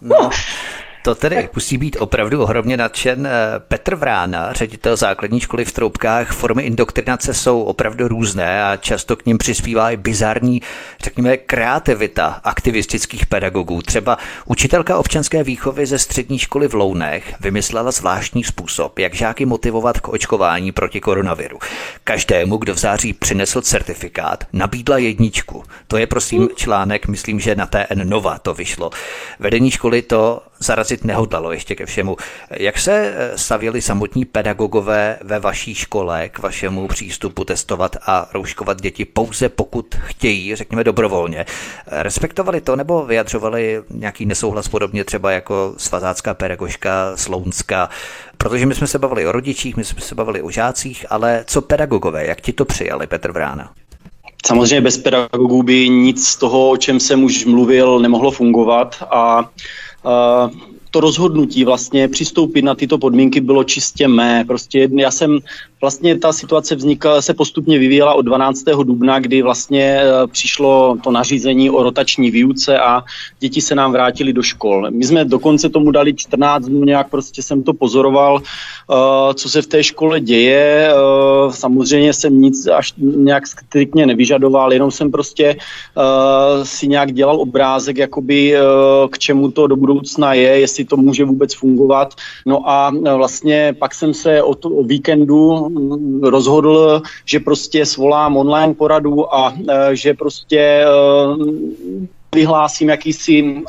No, to tedy musí být opravdu ohromně nadšen eh, Petr Vrána, ředitel základní školy v Troubkách. Formy indoktrinace jsou opravdu různé a často k ním přispívá i bizarní, řekněme, kreativita aktivistických pedagogů. Třeba učitelka občanské výchovy ze střední školy v Lounech vymyslela zvláštní způsob, jak žáky motivovat k očkování proti koronaviru. Každému, kdo v září přinesl certifikát, nabídla jedničku. To je prosím článek, myslím, že na TN Nova to vyšlo. Vedení školy to zarazit nehodlalo ještě ke všemu. Jak se eh, stavěli samotní pedagogové ve vaší škole k vašemu přístupu testovat a rouškovat děti pouze pokud chtějí, řekněme dobrovolně? Respektovali to nebo vyjadřovali nějaký nesouhlas podobně třeba jako svazácká pedagožka Slounska? Protože my jsme se bavili o rodičích, my jsme se bavili o žácích, ale co pedagogové, jak ti to přijali, Petr Vrána? Samozřejmě bez pedagogů by nic z toho, o čem jsem už mluvil, nemohlo fungovat a to rozhodnutí vlastně přistoupit na tyto podmínky bylo čistě mé. Prostě já jsem Vlastně ta situace vznikla, se postupně vyvíjela od 12. dubna, kdy vlastně e, přišlo to nařízení o rotační výuce a děti se nám vrátili do škol. My jsme dokonce tomu dali 14 dnů, nějak prostě jsem to pozoroval, e, co se v té škole děje. E, samozřejmě jsem nic až nějak striktně nevyžadoval, jenom jsem prostě si nějak dělal obrázek, jakoby k čemu to do budoucna je, jestli to může vůbec fungovat. No a vlastně pak jsem se o, to, o víkendu rozhodl, že prostě svolám online poradu a e, že prostě e, vyhlásím jakýsi e,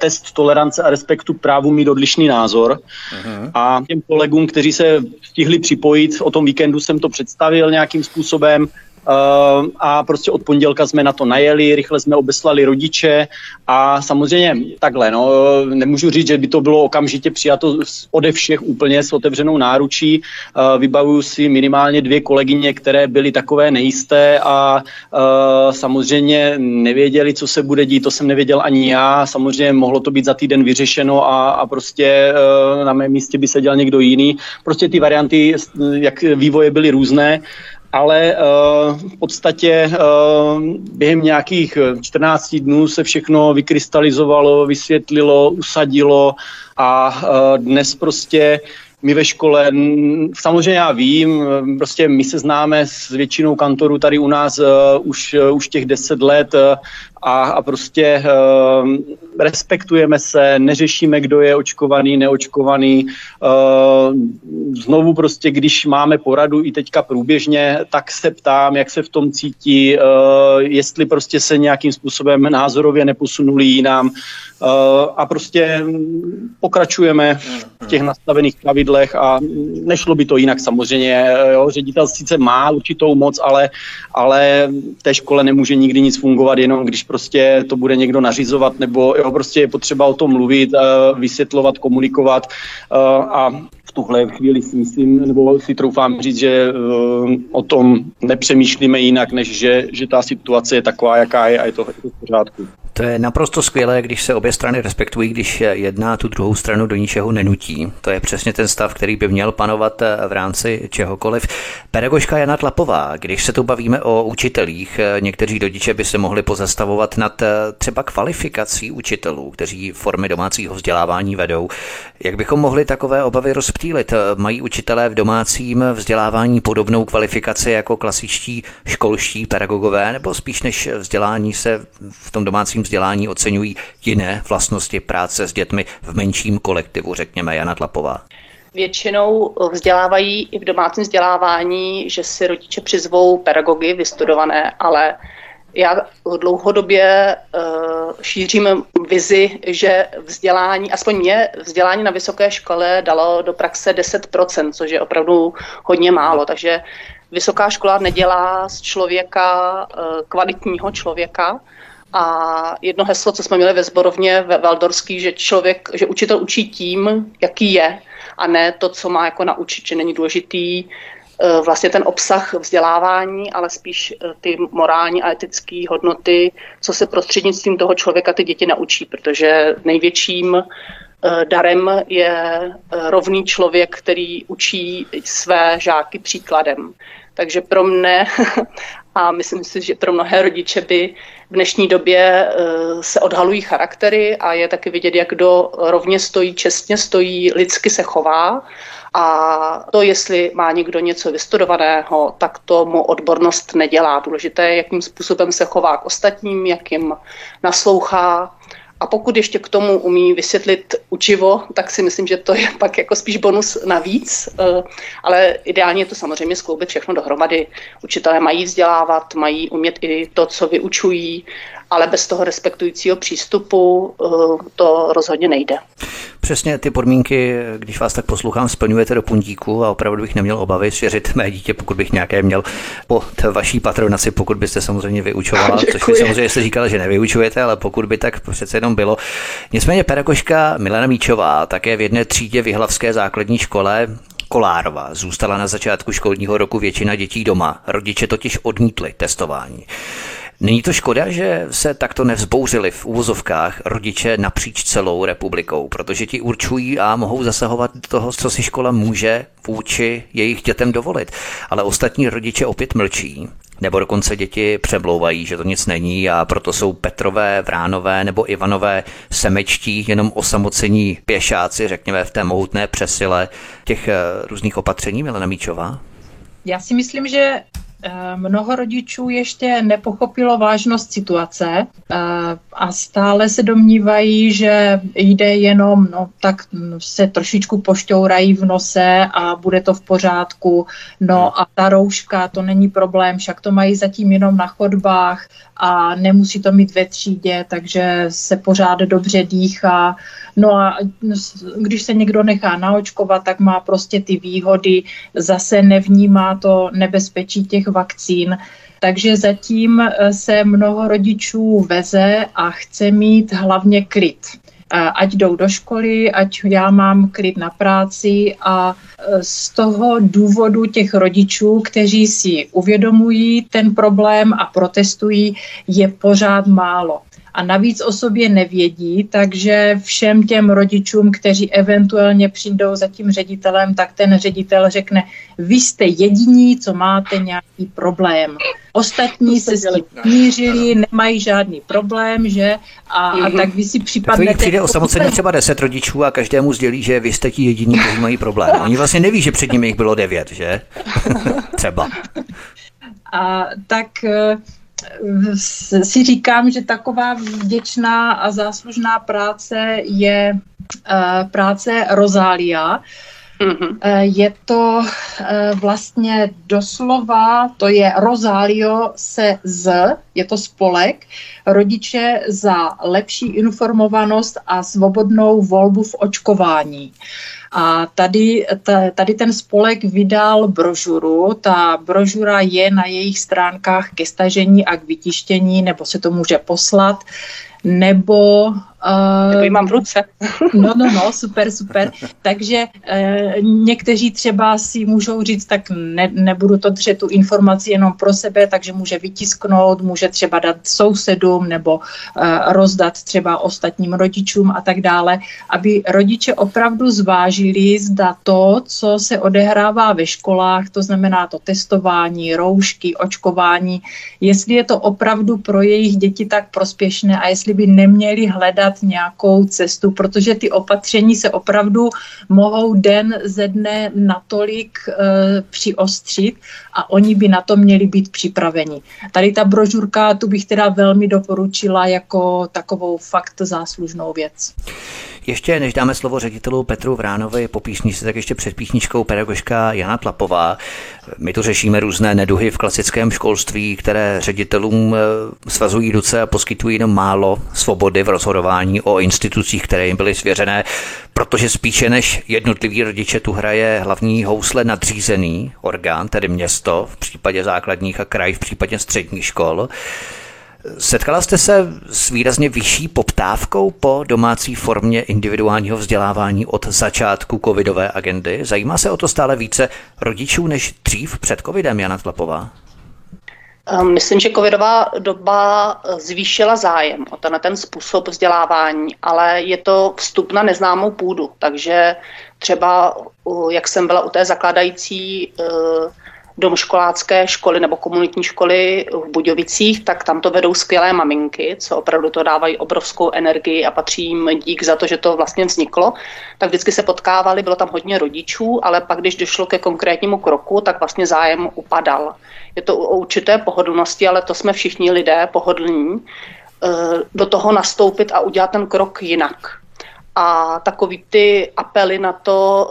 test tolerance a respektu právu mít odlišný názor. Uh-huh. A těm kolegům, kteří se stihli připojit, o tom víkendu jsem to představil nějakým způsobem, a prostě od pondělka jsme na to najeli, rychle jsme obeslali rodiče a samozřejmě takhle, no, nemůžu říct, že by to bylo okamžitě přijato ode všech úplně s otevřenou náručí. Uh, vybavuju si minimálně dvě kolegyně, které byly takové nejisté a uh, samozřejmě nevěděli, co se bude dít, to jsem nevěděl ani já. Samozřejmě mohlo to být za týden vyřešeno a, a prostě na mém místě by seděl někdo jiný. Prostě ty varianty, jak vývoje byly různé ale uh, v podstatě uh, během nějakých 14 dnů se všechno vykrystalizovalo, vysvětlilo, usadilo a dnes prostě my ve škole, samozřejmě já vím, prostě my se známe s většinou kantorů tady u nás uh, už, uh, už těch deset let uh, a, a prostě uh, respektujeme se, neřešíme, kdo je očkovaný, neočkovaný. Uh, znovu prostě, když máme poradu i teďka průběžně, tak se ptám, jak se v tom cítí, uh, jestli prostě se nějakým způsobem názorově neposunuli jinam uh, a prostě pokračujeme v těch nastavených pravidlech a nešlo by to jinak samozřejmě. Jo. Ředitel sice má určitou moc, ale, ale v té škole nemůže nikdy nic fungovat, jenom když prostě to bude někdo nařizovat, nebo jo, prostě je potřeba o tom mluvit, eh, vysvětlovat, komunikovat eh, a v tuhle chvíli si myslím, nebo si troufám říct, že eh, o tom nepřemýšlíme jinak, než že, že ta situace je taková, jaká je a je to, je to v pořádku. To je naprosto skvělé, když se obě strany respektují, když jedna tu druhou stranu do ničeho nenutí. To je přesně ten stav, který by měl panovat eh, v rámci čehokoliv. Pedagožka Jana Tlapová, když se tu bavíme o učitelích, eh, někteří rodiče by se mohli pozastavovat nad třeba kvalifikací učitelů, kteří formy domácího vzdělávání vedou. Jak bychom mohli takové obavy rozptýlit. Mají učitelé v domácím vzdělávání podobnou kvalifikaci jako klasičtí školští pedagogové, nebo spíš než vzdělání se v tom domácím vzdělání oceňují jiné vlastnosti práce s dětmi v menším kolektivu, řekněme Jana Tlapová? Většinou vzdělávají i v domácím vzdělávání, že si rodiče přizvou pedagogy vystudované, ale Já dlouhodobě uh, šířím vizi, že vzdělání, aspoň mě, vzdělání na vysoké škole dalo do praxe 10%, což je opravdu hodně málo. Takže vysoká škola nedělá z člověka uh, kvalitního člověka, a jedno heslo, co jsme měli ve zborovně ve Valdorský, že člověk, že učitel učí tím, jaký je, a ne to, co má jako naučit, že není důležitý Eh, vlastně ten obsah vzdělávání, ale spíš eh, ty morální a etické hodnoty, co se prostřednictvím toho člověka ty děti naučí, protože největším eh, darem je rovný člověk, který učí své žáky příkladem. Takže pro mne a myslím si, že pro mnohé rodiče by v dnešní době se odhalují charaktery a je taky vidět, jak kdo rovně stojí, čestně stojí, lidsky se chová a to, jestli má někdo něco vystudovaného, tak to mu odbornost nedělá. Důležité je, jakým způsobem se chová k ostatním, jak jim naslouchá. A pokud ještě k tomu umí vysvětlit učivo, tak si myslím, že to je pak jako spíš bonus navíc. Eh, ale ideálně je to samozřejmě skloubit všechno dohromady. Učitelé mají vzdělávat, mají umět i to, co vyučují ale bez toho respektujícího přístupu eh, to rozhodně nejde. Přesně ty podmínky, když vás tak poslouchám, splňujete do puntíku a opravdu bych neměl obavy svěřit mé dítě, pokud bych nějaké měl po vaší patronaci, pokud byste samozřejmě vyučovala, Děkuji. což si samozřejmě jste říkala, že nevyučujete, ale pokud by tak přece jenom bylo. Nicméně pedagožka Milena Míčová také v jedné třídě v Jihlavské základní škole Kolárova zůstala na začátku školního roku většina dětí doma. Rodiče totiž odmítli testování. Není to škoda, že se takto nevzbouřili v úvozovkách rodiče napříč celou republikou, protože ti určují a mohou zasahovat do toho, co si škola může vůči jejich dětem dovolit. Ale ostatní rodiče opět mlčí, nebo dokonce děti přemlouvají, že to nic není a proto jsou Petrové, Vránové nebo Ivanové semečtí, jenom osamocení pěšáci, řekněme, v té mohutné přesile těch eh, různých opatření, Milena Míčová? Já si myslím, že mnoho rodičů ještě nepochopilo vážnost situace eh, a stále se domnívají, že jde jenom, no tak se trošičku pošťourají v nose a bude to v pořádku. No a ta rouška, to není problém, však to mají zatím jenom na chodbách a nemusí to mít ve třídě, takže se pořád dobře dýchá. No a když se někdo nechá naočkovat, tak má prostě ty výhody, zase nevnímá to nebezpečí těch vakcín. Takže zatím eh, se mnoho rodičů veze a chce mít hlavně klid ať jdou do školy, ať já mám klid na práci a e, z toho důvodu těch rodičů, kteří si uvědomují ten problém a protestují, je pořád málo a navíc o sobě nevědí, takže všem těm rodičům, kteří eventuálně přijdou za tím ředitelem, tak ten ředitel řekne, vy jste jediní, co máte nějaký problém. Ostatní se s tím mířili, nemají žádný problém, že? A, a mhm. tak vy si připadnete... Tak přijde o samocení třeba deset rodičů a každému sdělí, že vy jste ti jediní, kteří mají problém. Oni vlastně neví, že před nimi jich bylo devět, že? třeba. A tak si říkám, že taková vděčná a záslužná práce je eh, práce Rozália. Mm-hmm. Je to eh, vlastně doslova, to je Rozálio se z, je to spolek, rodiče za lepší informovanost a svobodnou volbu v očkování. A tady, tady ten spolek vydal brožuru. Ta brožura je na jejich stránkách ke stažení a k vytištění, nebo se to může poslat nebo... Uh, nebo ji mám v ruce. no, no, no, super, super. Takže uh, někteří třeba si můžou říct, tak ne, nebudu to dřet tu informaci jenom pro sebe, takže může vytisknout, může třeba dát sousedům nebo uh, rozdat třeba ostatním rodičům a tak dále, aby rodiče opravdu zvážili, zda to, co se odehrává ve školách, to znamená to testování, roušky, očkování, jestli je to opravdu pro jejich děti tak prospěšné a jestli by neměli hledat nějakou cestu, protože ty opatření se opravdu mohou den ze dne natolik e, přiostřit a oni by na to měli být připraveni. Tady ta brožurka, tu bych teda velmi doporučila jako takovou fakt záslužnou věc. Ještě než dáme slovo ředitelu Petru Vránovi po písničce, tak ještě před písničkou pedagožka Jana Tlapová. My tu řešíme různé neduhy v klasickém školství, které ředitelům eh, svazují ruce a poskytují jenom málo svobody v rozhodování o institucích, které jim byly svěřené, protože spíše než jednotlivý rodiče tu hraje hlavní housle nadřízený orgán, tedy město v případě základních a kraj v případě středních škol. Setkala jste se s výrazně vyšší poptávkou po domácí formě individuálního vzdělávání od začátku covidové agendy? Zajímá se o to stále více rodičů než dřív před covidem, Jana Tlapová? Ehm, myslím, že covidová doba zvýšila zájem o ten, ten způsob vzdělávání, ale je to vstup na neznámou půdu. Takže třeba, jak jsem byla u té zakládající eh, domškolácké školy nebo komunitní školy v Budějovicích, tak tam to vedou skvělé maminky, co opravdu to dávají obrovskou energii a patří jim dík za to, že to vlastně vzniklo. Tak vždycky se potkávali, bylo tam hodně rodičů, ale pak, když došlo ke konkrétnímu kroku, tak vlastně zájem upadal. Je to o určité pohodlnosti, ale to jsme všichni lidé pohodlní, eh, do toho nastoupit a udělat ten krok jinak. A takový ty apely na to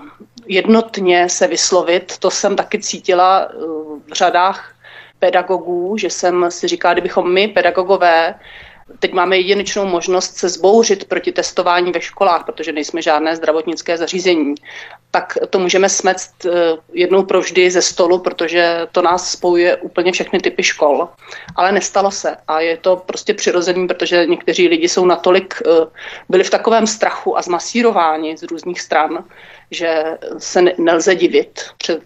eh, jednotně se vyslovit, to jsem taky cítila eh, v řadách pedagogů, že jsem si říkala, kdybychom my, pedagogové, Teď máme jedinečnou možnost se zbouřit proti testování ve školách, protože nejsme žádné zdravotnické zařízení. Tak to můžeme smect eh, jednou provždy ze stolu, protože to nás spojuje úplně všechny typy škol. Ale nestalo se a je to prostě přirozený, protože někteří lidi jsou natolik, eh, byli v takovém strachu a zmasírováni z různých stran, že se nelze divit.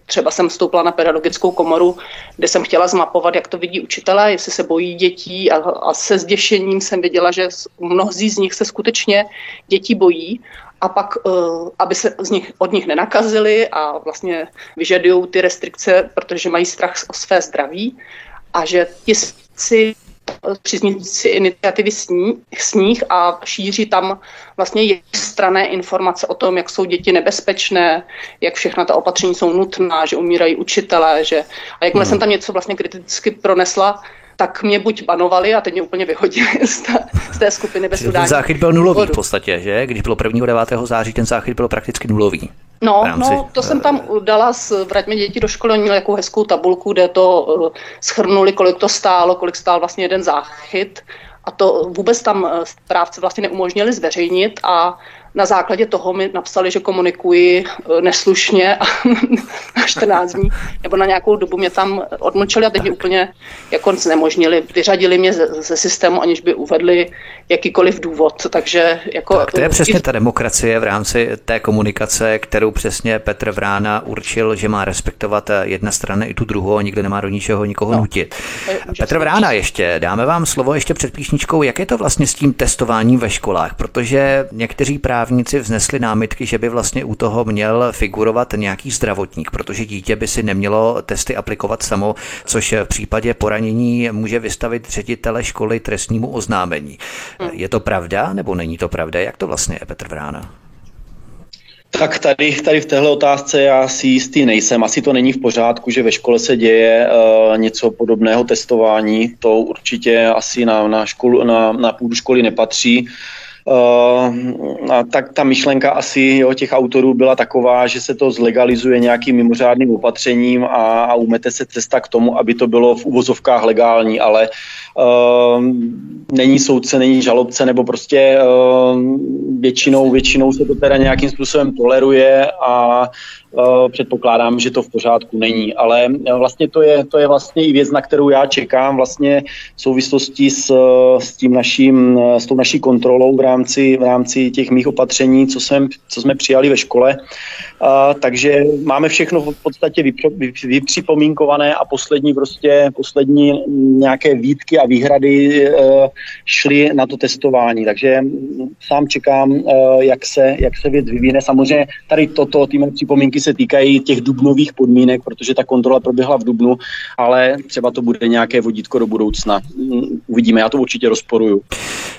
Třeba jsem vstoupila na pedagogickou komoru, kde jsem chtěla zmapovat, jak to vidí učitelé, jestli se bojí dětí a, a se zděšením jsem viděla, že mnozí z nich se skutečně dětí bojí a pak, eh, aby se z nich, od nich nenakazili a vlastně vyžadují ty restrikce, protože mají strach o své zdraví a že ti si příznivci iniciativy sní, sníh a šíří tam vlastně strané informace o tom, jak jsou děti nebezpečné, jak všechna ta opatření jsou nutná, že umírají učitelé, že a jakmile hmm. jsem tam něco vlastně kriticky pronesla, tak mě buď banovali a teď mě úplně vyhodili z té, z té skupiny bez udání. Záchyt byl nulový v podstatě, že? Když bylo 1. 9. září, ten záchyt byl prakticky nulový. No, rámci, no, to jsem tam dala s Vraťme děti do školy, oni měli jakou hezkou tabulku, kde to uh, schrnuli, kolik to stálo, kolik stál vlastně jeden záchyt. A to vůbec tam uh, správce vlastně neumožnili zveřejnit a na základě toho mi napsali, že komunikuji eh, neslušně a na 14 dní nebo na nějakou dobu mě tam odmlčeli a teď mě úplně jako znemožnili. Vyřadili mě ze, ze systému, aniž by uvedli jakýkoliv důvod. Takže jako... Tak to je přesně ta demokracie v rámci té komunikace, kterou přesně Petr Vrána určil, že má respektovat jedna strana i tu druhou a nikdo nemá do ničeho nikoho no, nutit. Petr Vrána ještě, dáme vám slovo ještě před píšničkou, jak je to vlastně s tím testováním ve školách, protože někteří právě právníci vznesli námitky, že by vlastně u toho měl figurovat nějaký zdravotník, protože dítě by si nemělo testy aplikovat samo, což v případě poranění může vystavit ředitele školy trestnímu oznámení. Je to pravda nebo není to pravda? Jak to vlastně je, Petr Vrána? Tak tady, tady v téhle otázce já si jistý nejsem. Asi to není v pořádku, že ve škole se děje uh, něco podobného testování. To určitě asi na, na, školu, na, na půdu školy nepatří. Uh, a tak ta myšlenka asi jo, těch autorů byla taková, že se to zlegalizuje nějakým mimořádným opatřením a, a umete se cesta k tomu, aby to bylo v uvozovkách legální, ale uh, není soudce, není žalobce, nebo prostě uh, většinou, většinou se to teda nějakým způsobem toleruje a Eh, předpokládám, že to v pořádku není, ale eh, vlastně to je, to je vlastně i věc, na kterou já čekám vlastně v souvislosti s, s, tím naším, eh, s tou naší kontrolou v rámci, v rámci těch mých opatření, co, jsem, co jsme přijali ve škole. Takže máme všechno v podstatě vypřipomínkované a poslední prostě, poslední nějaké výtky a výhrady šly na to testování. Takže sám čekám, jak, se, jak se věc vyvíne. Samozřejmě tady toto, ty připomínky se týkají těch dubnových podmínek, protože ta kontrola proběhla v dubnu, ale třeba to bude nějaké vodítko do budoucna. Uvidíme, já to určitě rozporuju.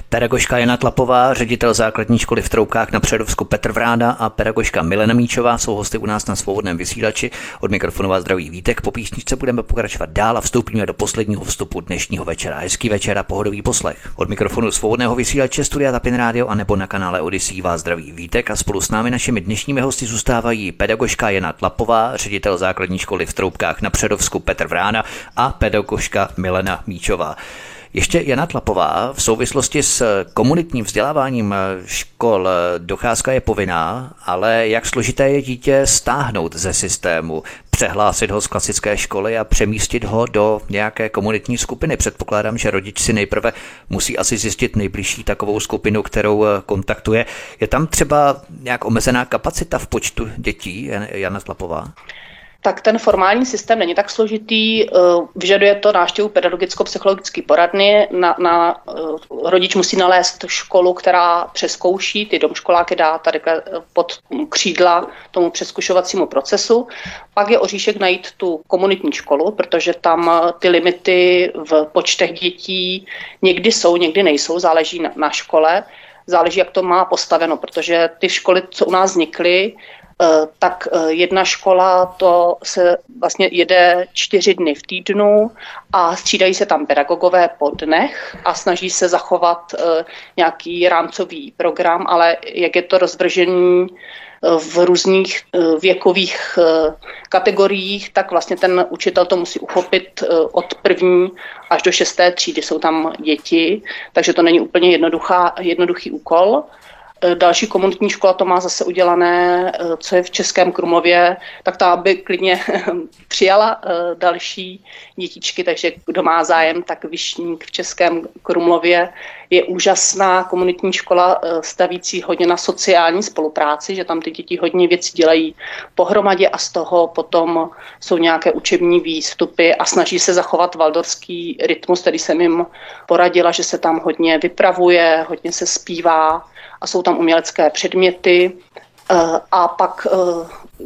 Pedagožka Jana Tlapová, ředitel základní školy v Troukách na Předovsku Petr Vráda a pedagožka Milena Míčová jsou hosty u nás na svobodném vysílači. Od mikrofonu vás zdraví Vítek. Po písničce budeme pokračovat dál a vstoupíme do posledního vstupu dnešního večera. Hezký večer a pohodový poslech. Od mikrofonu svobodného vysílače Studia Tapin Radio a nebo na kanále Odyssey vás zdraví Vítek a spolu s námi našimi dnešními hosty zůstávají pedagožka Jana Tlapová, ředitel základní školy v Troukách na Předovsku Petr Vrána a pedagožka Milena Míčová. Ještě Jana Tlapová, v souvislosti s komunitním vzděláváním škol docházka je povinná, ale jak složité je dítě stáhnout ze systému, přehlásit ho z klasické školy a přemístit ho do nějaké komunitní skupiny. Předpokládám, že rodič si nejprve musí asi zjistit nejbližší takovou skupinu, kterou kontaktuje. Je tam třeba nějak omezená kapacita v počtu dětí, Jana Tlapová? Tak ten formální systém není tak složitý. Eh, vyžaduje to návštěvu pedagogicko-psychologické poradny. Na, na, eh, rodič musí nalézt školu, která přeskouší, ty domškoláky dá tady pod křídla tomu přeskušovacímu procesu. Pak je oříšek najít tu komunitní školu, protože tam eh, ty limity v počtech dětí někdy jsou, někdy nejsou, záleží na, na škole záleží, jak to má postaveno, protože ty školy, co u nás vznikly, Eh, tak eh, jedna škola to se vlastně jede čtyři dny v týdnu a střídají se tam pedagogové po dnech a snaží se zachovat eh, nějaký rámcový program, ale jak je to rozvržený v různých věkových kategoriích, tak vlastně ten učitel to musí uchopit od první až do šesté třídy. Jsou tam děti, takže to není úplně jednoduchá, jednoduchý úkol. Eh, další komunitní škola to má zase udělané, eh, co je v Českém Krumlově, tak ta by klidně přijala eh, další dětičky, takže kdo má zájem, tak Vyšník v Českém Krumlově je úžasná komunitní škola stavící hodně na sociální spolupráci, že tam ty děti hodně věcí dělají pohromadě a z toho potom jsou nějaké učební výstupy a snaží se zachovat valdorský rytmus, který jsem jim poradila, že se tam hodně vypravuje, hodně se zpívá, a jsou tam umělecké předměty. Eh, a pak eh,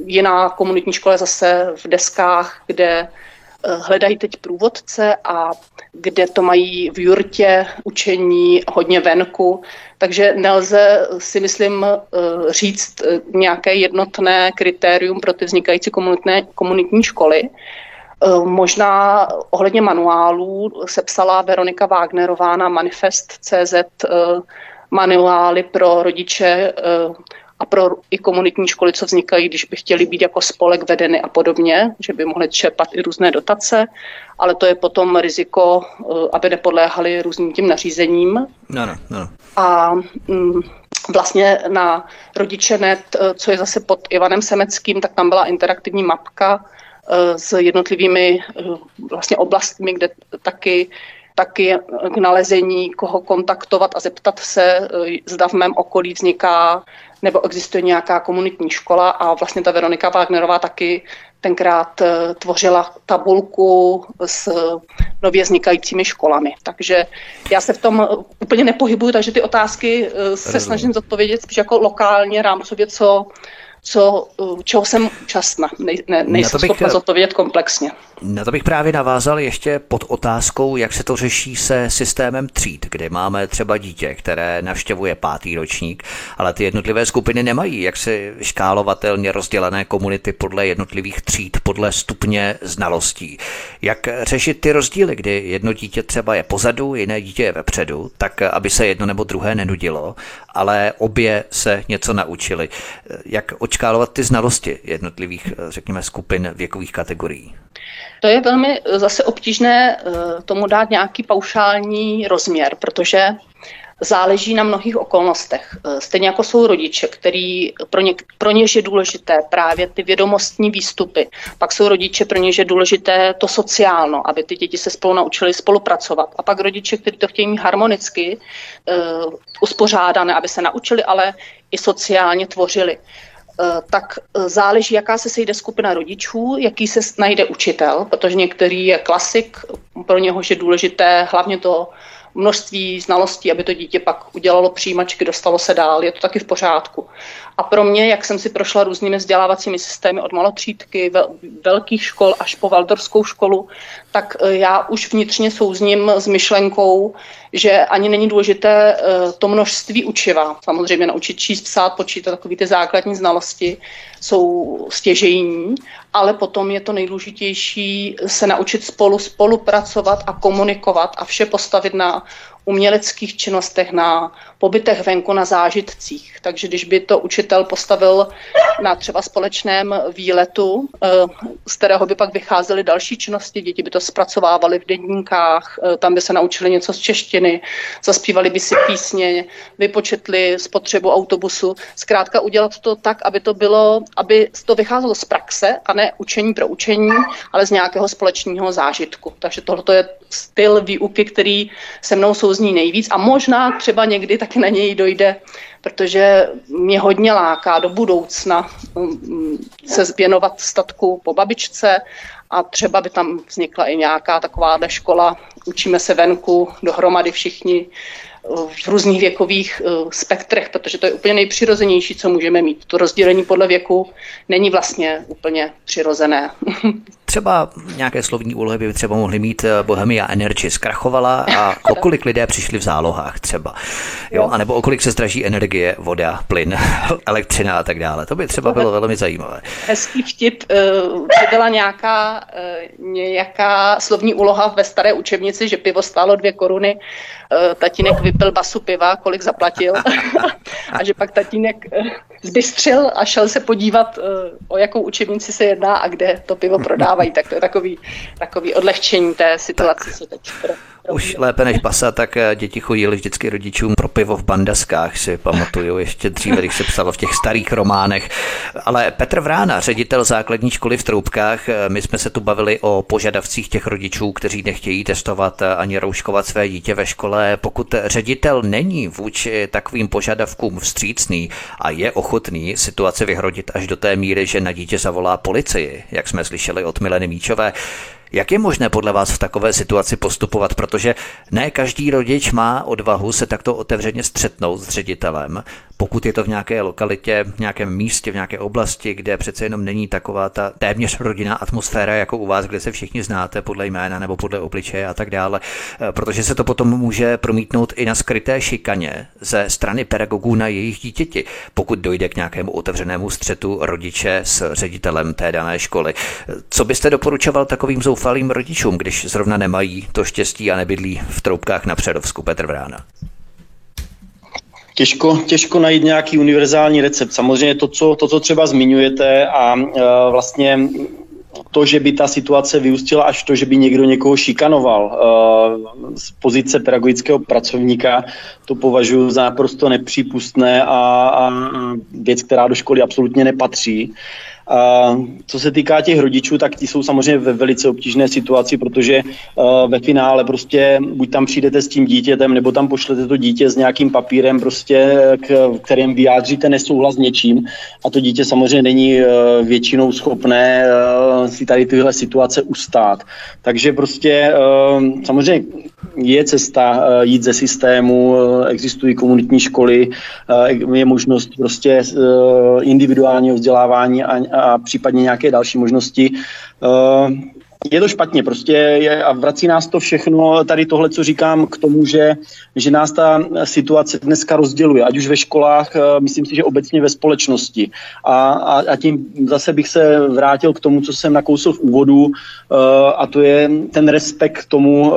jiná komunitní škola zase v deskách, kde eh, hledají teď průvodce a kde to mají v jurtě učení hodně venku. Takže nelze si myslím říct nějaké jednotné kritérium pro ty vznikající komunitné, komunitní školy. Možná ohledně manuálů sepsala Veronika Wagnerová na manifest.cz manuály pro rodiče eh, a pro i komunitní školy, co vznikají, když by chtěli být jako spolek vedeny a podobně, že by mohly čerpat i různé dotace, ale to je potom riziko, eh, aby nepodléhali různým tím nařízením. No, no, no. A mm, vlastně na rodiče.net, eh, co je zase pod Ivanem Semeckým, tak tam byla interaktivní mapka s jednotlivými vlastně oblastmi, kde taky taky k nalezení, koho kontaktovat a zeptat se, eh, zda v mém okolí vzniká nebo existuje nějaká komunitní škola a vlastně ta Veronika Wagnerová taky tenkrát eh, tvořila tabulku s nově vznikajícími školami. Takže já se v tom úplně nepohybuju, takže ty otázky eh, se snažím zodpovědět spíš jako lokálně, rámcově, co co, čeho jsem účastna. Ne, ne, nejsem schopna zodpovědět komplexně. Na to bych právě navázal ještě pod otázkou, jak se to řeší se systémem tříd, kde máme třeba dítě, které navštěvuje pátý ročník, ale ty jednotlivé skupiny nemají jak se škálovatelně rozdělené komunity podle jednotlivých tříd, podle stupně znalostí. Jak řešit ty rozdíly, kdy jedno dítě třeba je pozadu, jiné dítě je vepředu, tak aby se jedno nebo druhé nenudilo, ale obě se něco naučili. Jak očkálovat ty znalosti jednotlivých, řekněme, skupin věkových kategorií? To je velmi zase obtížné eh, tomu dát nějaký paušální rozměr, protože záleží na mnohých okolnostech. Eh, stejně jako jsou rodiče, který pro, ně, pro něž je důležité právě ty vědomostní výstupy. Pak jsou rodiče, pro něž je důležité to sociálno, aby ty děti se spolu naučili spolupracovat. A pak rodiče, kteří to chtějí mít harmonicky uh, uspořádané, aby se naučili, ale i sociálně tvořili. Eh, tak eh, záleží, jaká se sejde skupina rodičů, jaký se najde učitel, protože některý je klasik, pro něhož je důležité hlavně to množství znalostí, aby to dítě pak udělalo přijímačky, dostalo se dál, je to taky v pořádku. A pro mě, jak jsem si prošla různými vzdělávacími systémy od malotřídky, velkých škol až po Valdorskou školu, tak eh, já už vnitřně souzním s myšlenkou, že ani není důležité eh, to množství učiva. Samozřejmě naučit číst, psát, počítat, takové ty základní znalosti jsou stěžejní, ale potom je to nejdůležitější se naučit spolu spolupracovat a komunikovat a vše postavit na uměleckých činnostech, na pobytech venku, na zážitcích. Takže když by to učitel postavil na třeba společném výletu, eh, z kterého by pak vycházely další činnosti, děti by to zpracovávaly v denníkách, eh, tam by se naučili něco z češtiny, zaspívali by si písně, vypočetli spotřebu autobusu. Zkrátka udělat to tak, aby to bylo, aby to vycházelo z praxe a ne učení pro učení, ale z nějakého společného zážitku. Takže tohle je styl výuky, který se mnou souzní nejvíc a možná třeba někdy taky na něj dojde, protože mě hodně láká do budoucna mm, se věnovat statku po babičce a třeba by tam vznikla i nějaká taková škola, učíme se venku dohromady všichni v různých věkových eh, spektrech, protože to je úplně nejpřirozenější, co můžeme mít. To rozdělení podle věku není vlastně úplně přirozené. Třeba nějaké slovní úlohy by třeba mohly mít eh, Bohemia Energy zkrachovala a o kolik lidé přišli v zálohách třeba. Jo, anebo o kolik se zdraží energie, voda, plyn, elektřina a tak dále. To by třeba bylo velmi zajímavé. Hezký vtip, eh, byla nějaká, nějaká slovní úloha ve staré učebnici, že pivo stálo dvě koruny tatínek vypil basu piva, kolik zaplatil a že pak tatínek eh, zbystřil a šel se podívat, eh, o jakou učebnici se jedná a kde to pivo prodávají. Tak to je takový, takový odlehčení té situace, co teď už lépe než basa, tak eh, děti chodili vždycky rodičům pro pivo v bandaskách, si pamatuju ještě dříve, když se psalo v těch starých románech. Ale Petr Vrána, ředitel základní školy v Troubkách, eh, my jsme se tu bavili o požadavcích těch rodičů, kteří nechtějí testovat ani rouškovat své dítě ve škole. Pokud ředitel není vůči takovým požadavkům vstřícný a je ochotný situaci vyhrodit až do té míry, že na dítě zavolá policii, jak jsme slyšeli od Mileny Míčové, jak je možné podle vás v takové situaci postupovat, protože ne každý rodič má odvahu se takto otevřeně střetnout s ředitelem pokud je to v nějaké lokalitě, v nějakém místě, v nějaké oblasti, kde přece jenom není taková ta téměř rodinná atmosféra jako u vás, kde se všichni znáte podle jména nebo podle obličeje a tak dále, eh, protože se to potom může promítnout i na skryté šikaně ze strany pedagogů na jejich dítěti, pokud dojde k nějakému otevřenému střetu rodiče s ředitelem té dané školy. Co byste doporučoval takovým zoufalým rodičům, když zrovna nemají to štěstí a nebydlí v troubkách na Předovsku Petr Vrána? Těžko, těžko najít nějaký univerzální recept. Samozřejmě to, co, to, co třeba zmiňujete a uh, vlastně to, že by ta situace vyústila až to, že by někdo někoho šikanoval uh, z pozice pedagogického pracovníka, to považuji za naprosto nepřípustné a, a věc, která do školy absolutně nepatří. A co se týká těch rodičů, tak ti jsou samozřejmě ve velice obtížné situaci, protože uh, ve finále prostě buď tam přijdete s tím dítětem, nebo tam pošlete to dítě s nějakým papírem, prostě, k, kterým vyjádříte nesouhlas s něčím. A to dítě samozřejmě není uh, většinou schopné uh, si tady tyhle situace ustát. Takže prostě samozřejmě je cesta jít ze systému, existují komunitní školy, je možnost prostě individuálního vzdělávání a, a případně nějaké další možnosti. Uh, je to špatně, prostě je, a vrací nás to všechno, tady tohle, co říkám, k tomu, že, že nás ta situace dneska rozděluje, ať už ve školách, eh, myslím si, že obecně ve společnosti. A, a, a tím zase bych se vrátil k tomu, co jsem nakousil v úvodu, uh, a to je ten respekt k tomu,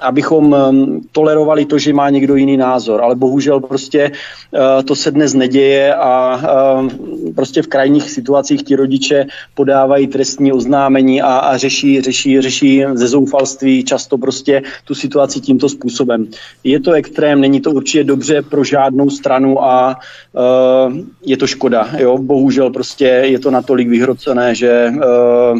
abychom tolerovali to, že má někdo jiný názor, ale bohužel prostě uh, to se dnes neděje a uh, prostě v krajních situacích ti rodiče podávají trestní oznámení a, a řeší, řeší, řeší ze zoufalství často prostě tu situaci tímto způsobem. Je to extrém, není to určitě dobře pro žádnou stranu a uh, je to škoda. Jo? Bohužel prostě je to natolik vyhrocené, že, uh,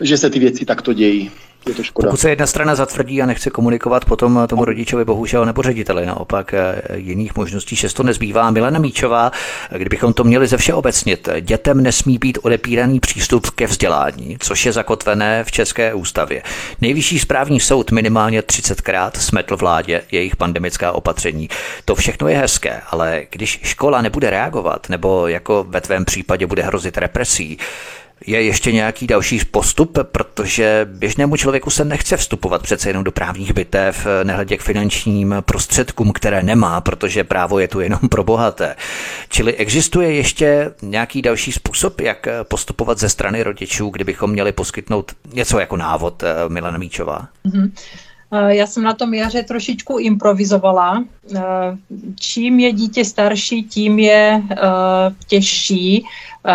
že se ty věci takto dějí. Je to škoda. Pokud se jedna strana zatvrdí a nechce komunikovat potom tomu rodičovi, bohužel nebo řediteli, naopak eh, jiných možností šesto nezbývá. Milena Míčová, kdybychom to měli ze všeobecnit, dětem nesmí být odepíraný přístup ke vzdělání, což je zakotvené v České ústavě. Nejvyšší správní soud minimálně 30krát smetl vládě jejich pandemická opatření. To všechno je hezké, ale když škola nebude reagovat, nebo jako ve tvém případě bude hrozit represí, je ještě nějaký další postup, protože běžnému člověku se nechce vstupovat přece jenom do právních bitev, nehledě k finančním prostředkům, které nemá, protože právo je tu jenom pro bohaté. Čili existuje ještě nějaký další způsob, jak postupovat ze strany rodičů, kdybychom měli poskytnout něco jako návod, eh, Milana Míčová? Mm-hmm. Já jsem na tom jaře trošičku improvizovala. Eh, čím je dítě starší, tím je těžší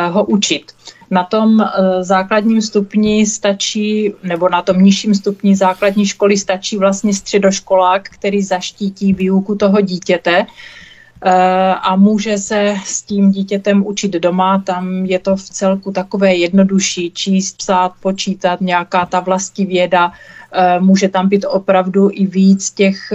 ho učit. Na tom eh, základním stupni stačí, nebo na tom nižším stupni základní školy stačí vlastně středoškolák, který zaštítí výuku toho dítěte eh, a může se s tím dítětem učit doma. Tam je to v celku takové jednodušší číst, psát, počítat, nějaká ta vlastní věda. Eh, může tam být opravdu i víc těch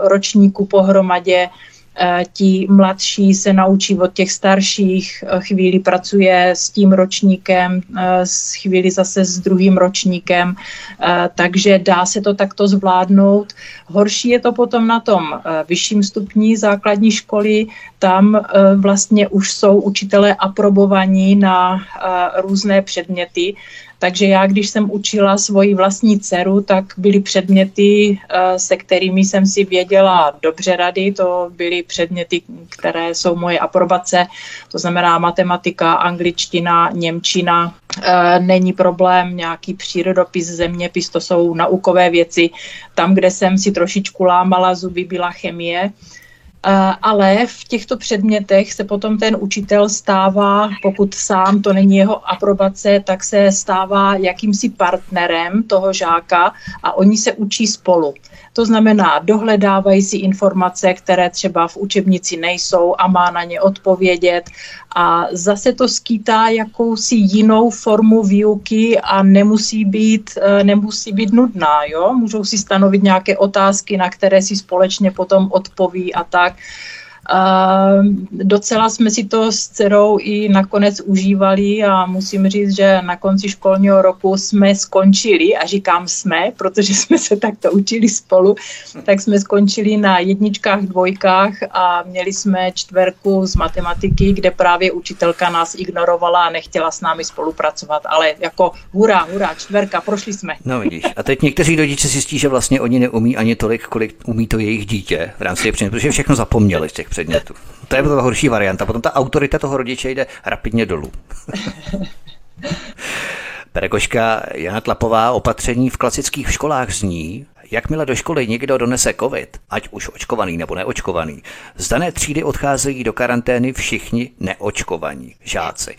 ročníků pohromadě. Eh, ti mladší se naučí od těch starších, eh, chvíli pracuje s tím ročníkem, eh, chvíli zase s druhým ročníkem, takže dá se to takto zvládnout. Horší je to potom na tom vyšším stupni základní školy, tam vlastně už jsou učitelé aprobovaní na různé předměty, takže já, když jsem učila svoji vlastní dceru, tak byly předměty, eh, se kterými jsem si věděla dobře rady. To byly předměty, které jsou moje aprobace, to znamená matematika, angličtina, němčina. Eh, není problém nějaký přírodopis, zeměpis, to jsou naukové věci. Tam, kde jsem si trošičku lámala zuby, byla chemie. Eh, ale v těchto předmětech se potom ten učitel stává, pokud sám to není jeho aprobace, tak se stává jakýmsi partnerem toho žáka a oni se učí spolu. To znamená, dohledávají si informace, které třeba v učebnici nejsou a má na ně odpovědět. A zase to skýtá jakousi jinou formu výuky a nemusí být, eh, nemusí být nudná. Jo? Můžou si stanovit nějaké otázky, na které si společně potom odpoví a tak. A docela jsme si to s dcerou i nakonec užívali a musím říct, že na konci školního roku jsme skončili, a říkám jsme, protože jsme se takto učili spolu, tak jsme skončili na jedničkách, dvojkách a měli jsme čtverku z matematiky, kde právě učitelka nás ignorovala a nechtěla s námi spolupracovat, ale jako hurá, hurá, čtverka, prošli jsme. No vidíš, a teď někteří rodiče si že vlastně oni neumí ani tolik, kolik umí to jejich dítě v rámci protože všechno zapomněli z těch předmětů. To je ta horší varianta. Potom ta autorita toho rodiče jde rapidně dolů. Pedagožka Jana Tlapová opatření v klasických školách zní, Jakmile do školy někdo donese covid, ať už očkovaný nebo neočkovaný, z dané třídy odcházejí do karantény všichni neočkovaní žáci.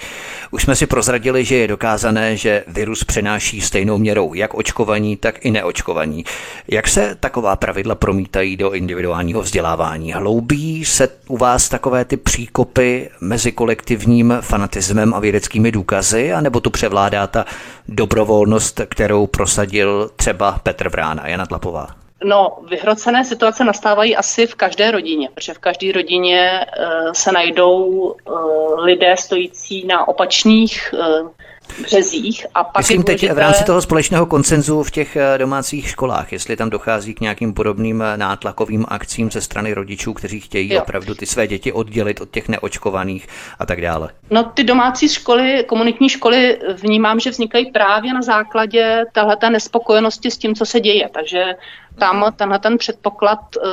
Už jsme si prozradili, že je dokázané, že virus přenáší stejnou měrou jak očkovaní, tak i neočkovaní. Jak se taková pravidla promítají do individuálního vzdělávání? Hloubí se u vás takové ty příkopy mezi kolektivním fanatismem a vědeckými důkazy, anebo tu převládá ta dobrovolnost, kterou prosadil třeba Petr Vrána, Jana Tlapová? No, vyhrocené situace nastávají asi v každé rodině, protože v každé rodině uh, se najdou uh, lidé stojící na opačných uh, březích. A pak Myslím teď v rámci toho společného koncenzu v těch eh, domácích školách, jestli tam dochází k nějakým podobným eh, nátlakovým akcím ze strany rodičů, kteří chtějí jo. opravdu ty své děti oddělit od těch neočkovaných a tak dále. No ty domácí školy, komunitní školy vnímám, že vznikají právě na základě téhleté nespokojenosti s tím, co se děje. Takže tam tenhle ten předpoklad uh,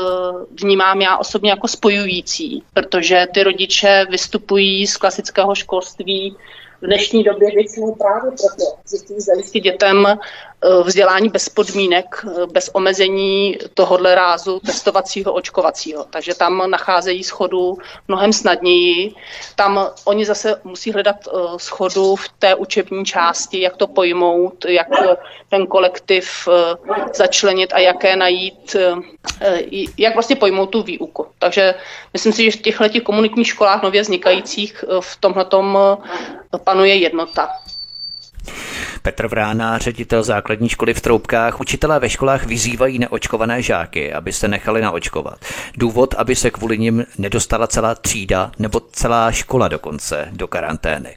vnímám já osobně jako spojující, protože ty rodiče vystupují z klasického školství v dnešní době většinou právě proto, že chtějí zajistit dětem vzdělání bez podmínek, eh, bez omezení tohohle rázu testovacího, očkovacího. Takže tam nacházejí schodu mnohem snadněji. Tam oni zase musí hledat eh, schodu v té učební části, jak to pojmout, jak ten kolektiv začlenit a jaké najít, jak vlastně pojmout tu výuku. Takže myslím si, že v těchto komunitních školách nově vznikajících v tomhle panuje jednota. Petr Vrána, ředitel základní školy v Troubkách, učitelé ve školách vyzývají neočkované žáky, aby se nechali naočkovat. Důvod, aby se kvůli nim nedostala celá třída nebo celá škola dokonce do karantény.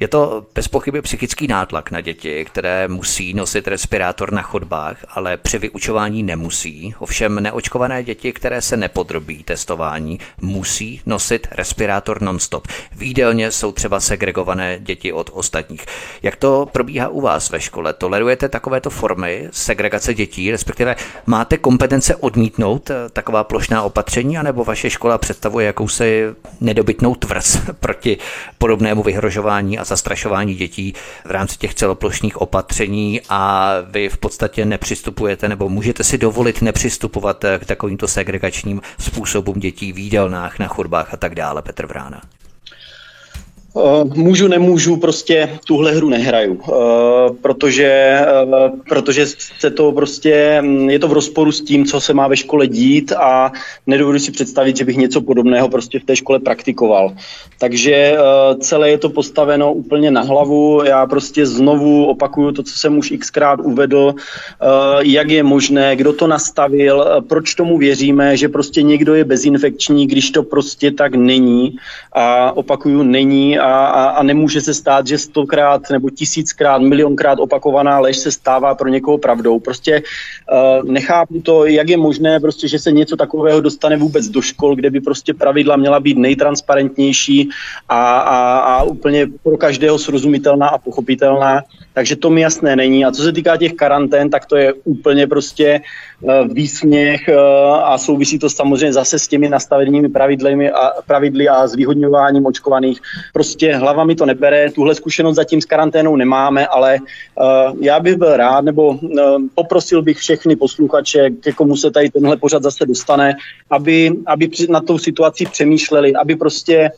Je to bez pochyby psychický nátlak na děti, které musí nosit respirátor na chodbách, ale při vyučování nemusí. Ovšem neočkované děti, které se nepodrobí testování, musí nosit respirátor nonstop. Výdelně jsou třeba segregované děti od ostatních. Jak to probíhá u vás ve škole? Tolerujete takovéto formy segregace dětí, respektive máte kompetence odmítnout eh, taková plošná opatření, anebo vaše škola představuje jakousi nedobytnou tvrz proti podobnému vyhrožování a zastrašování dětí v rámci těch celoplošných opatření a vy v podstatě nepřistupujete nebo můžete si dovolit nepřistupovat eh, k takovýmto segregačním způsobům dětí v jídelnách, na chodbách a tak dále, Petr Vrána. Eh, můžu, nemůžu, prostě tuhle hru nehraju, eh, protože, eh, protože se to prostě, mm, je to v rozporu s tím, co se má ve škole dít a nedovedu si představit, že bych něco podobného prostě v té škole praktikoval. Takže celé je to postaveno úplně na hlavu, já prostě znovu opakuju to, co jsem už xkrát uvedl, jak je možné, kdo to nastavil, proč tomu věříme, že prostě někdo je bezinfekční, když to prostě tak není a opakuju, není a, a, a nemůže se stát, že stokrát nebo tisíckrát, milionkrát opakovaná lež se stává pro někoho pravdou. Prostě uh, nechápu to, jak je možné, prostě, že se něco takového dostane vůbec do škol, kde by prostě pravidla měla být nejtransparentnější a, a, a úplně pro každého srozumitelná a pochopitelná. Takže to mi jasné není. A co se týká těch karantén, tak to je úplně prostě výsměch uh, a souvisí to samozřejmě zase s těmi nastavenými pravidly a, pravidly a zvýhodňováním očkovaných. Prostě hlava mi to nebere, tuhle zkušenost zatím s karanténou nemáme, ale uh, já bych byl rád, nebo poprosil bych všechny posluchače, ke komu se tady tenhle pořad zase dostane, aby, aby na tou situací přemýšleli, aby prostě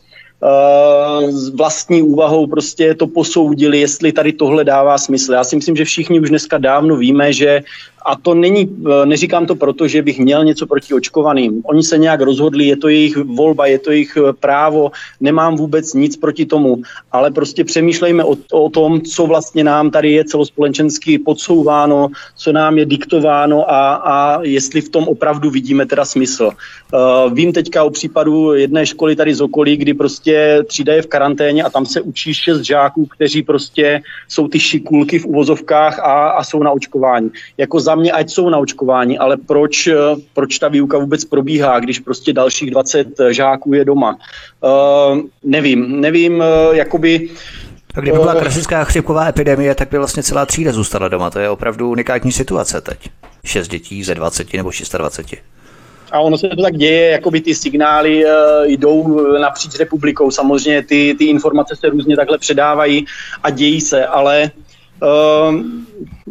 s vlastní úvahou prostě to posoudili, jestli tady tohle dává smysl. Já si myslím, že všichni už dneska dávno víme, že a to není, eh, neříkám to proto, že bych měl něco proti očkovaným. Oni se nějak rozhodli, je to jejich volba, je to jejich eh, právo, nemám vůbec nic proti tomu, ale prostě přemýšlejme o, o tom, co vlastně nám tady je celospolečensky podsouváno, co nám je diktováno a, a jestli v tom opravdu vidíme teda smysl. Uh, vím teďka o případu jedné školy tady z okolí, kdy prostě třída je v karanténě a tam se učí šest žáků, kteří prostě jsou ty šikulky v uvozovkách a, a jsou na očkování. Jako za mě, ať jsou na očkování, ale proč, eh, proč ta výuka vůbec probíhá, když prostě dalších 20 eh, žáků je doma. Uh, nevím, nevím, jakoby a kdyby byla klasická chřipková epidemie, tak by vlastně celá třída zůstala doma. To je opravdu unikátní situace teď. Šest dětí ze 20 nebo 26. A ono se to tak děje, jako by ty signály uh, jdou napříč republikou. Samozřejmě ty, ty informace se různě takhle předávají a dějí se, ale Uh,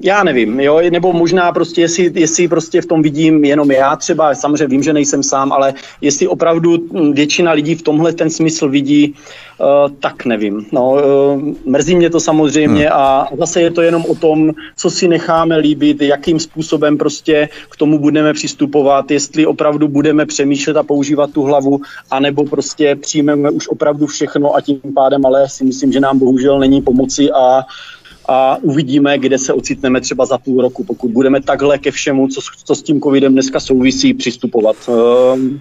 já nevím, jo, nebo možná prostě, jestli, jestli prostě v tom vidím jenom já třeba, samozřejmě vím, že nejsem sám, ale jestli opravdu většina lidí v tomhle ten smysl vidí, uh, tak nevím. No, uh, mrzí mě to samozřejmě hmm. a zase je to jenom o tom, co si necháme líbit, jakým způsobem prostě k tomu budeme přistupovat, jestli opravdu budeme přemýšlet a používat tu hlavu, anebo prostě přijmeme už opravdu všechno a tím pádem, ale si myslím, že nám bohužel není pomoci a a uvidíme, kde se ocitneme třeba za půl roku, pokud budeme takhle ke všemu, co, co s tím covidem dneska souvisí, přistupovat. Uh,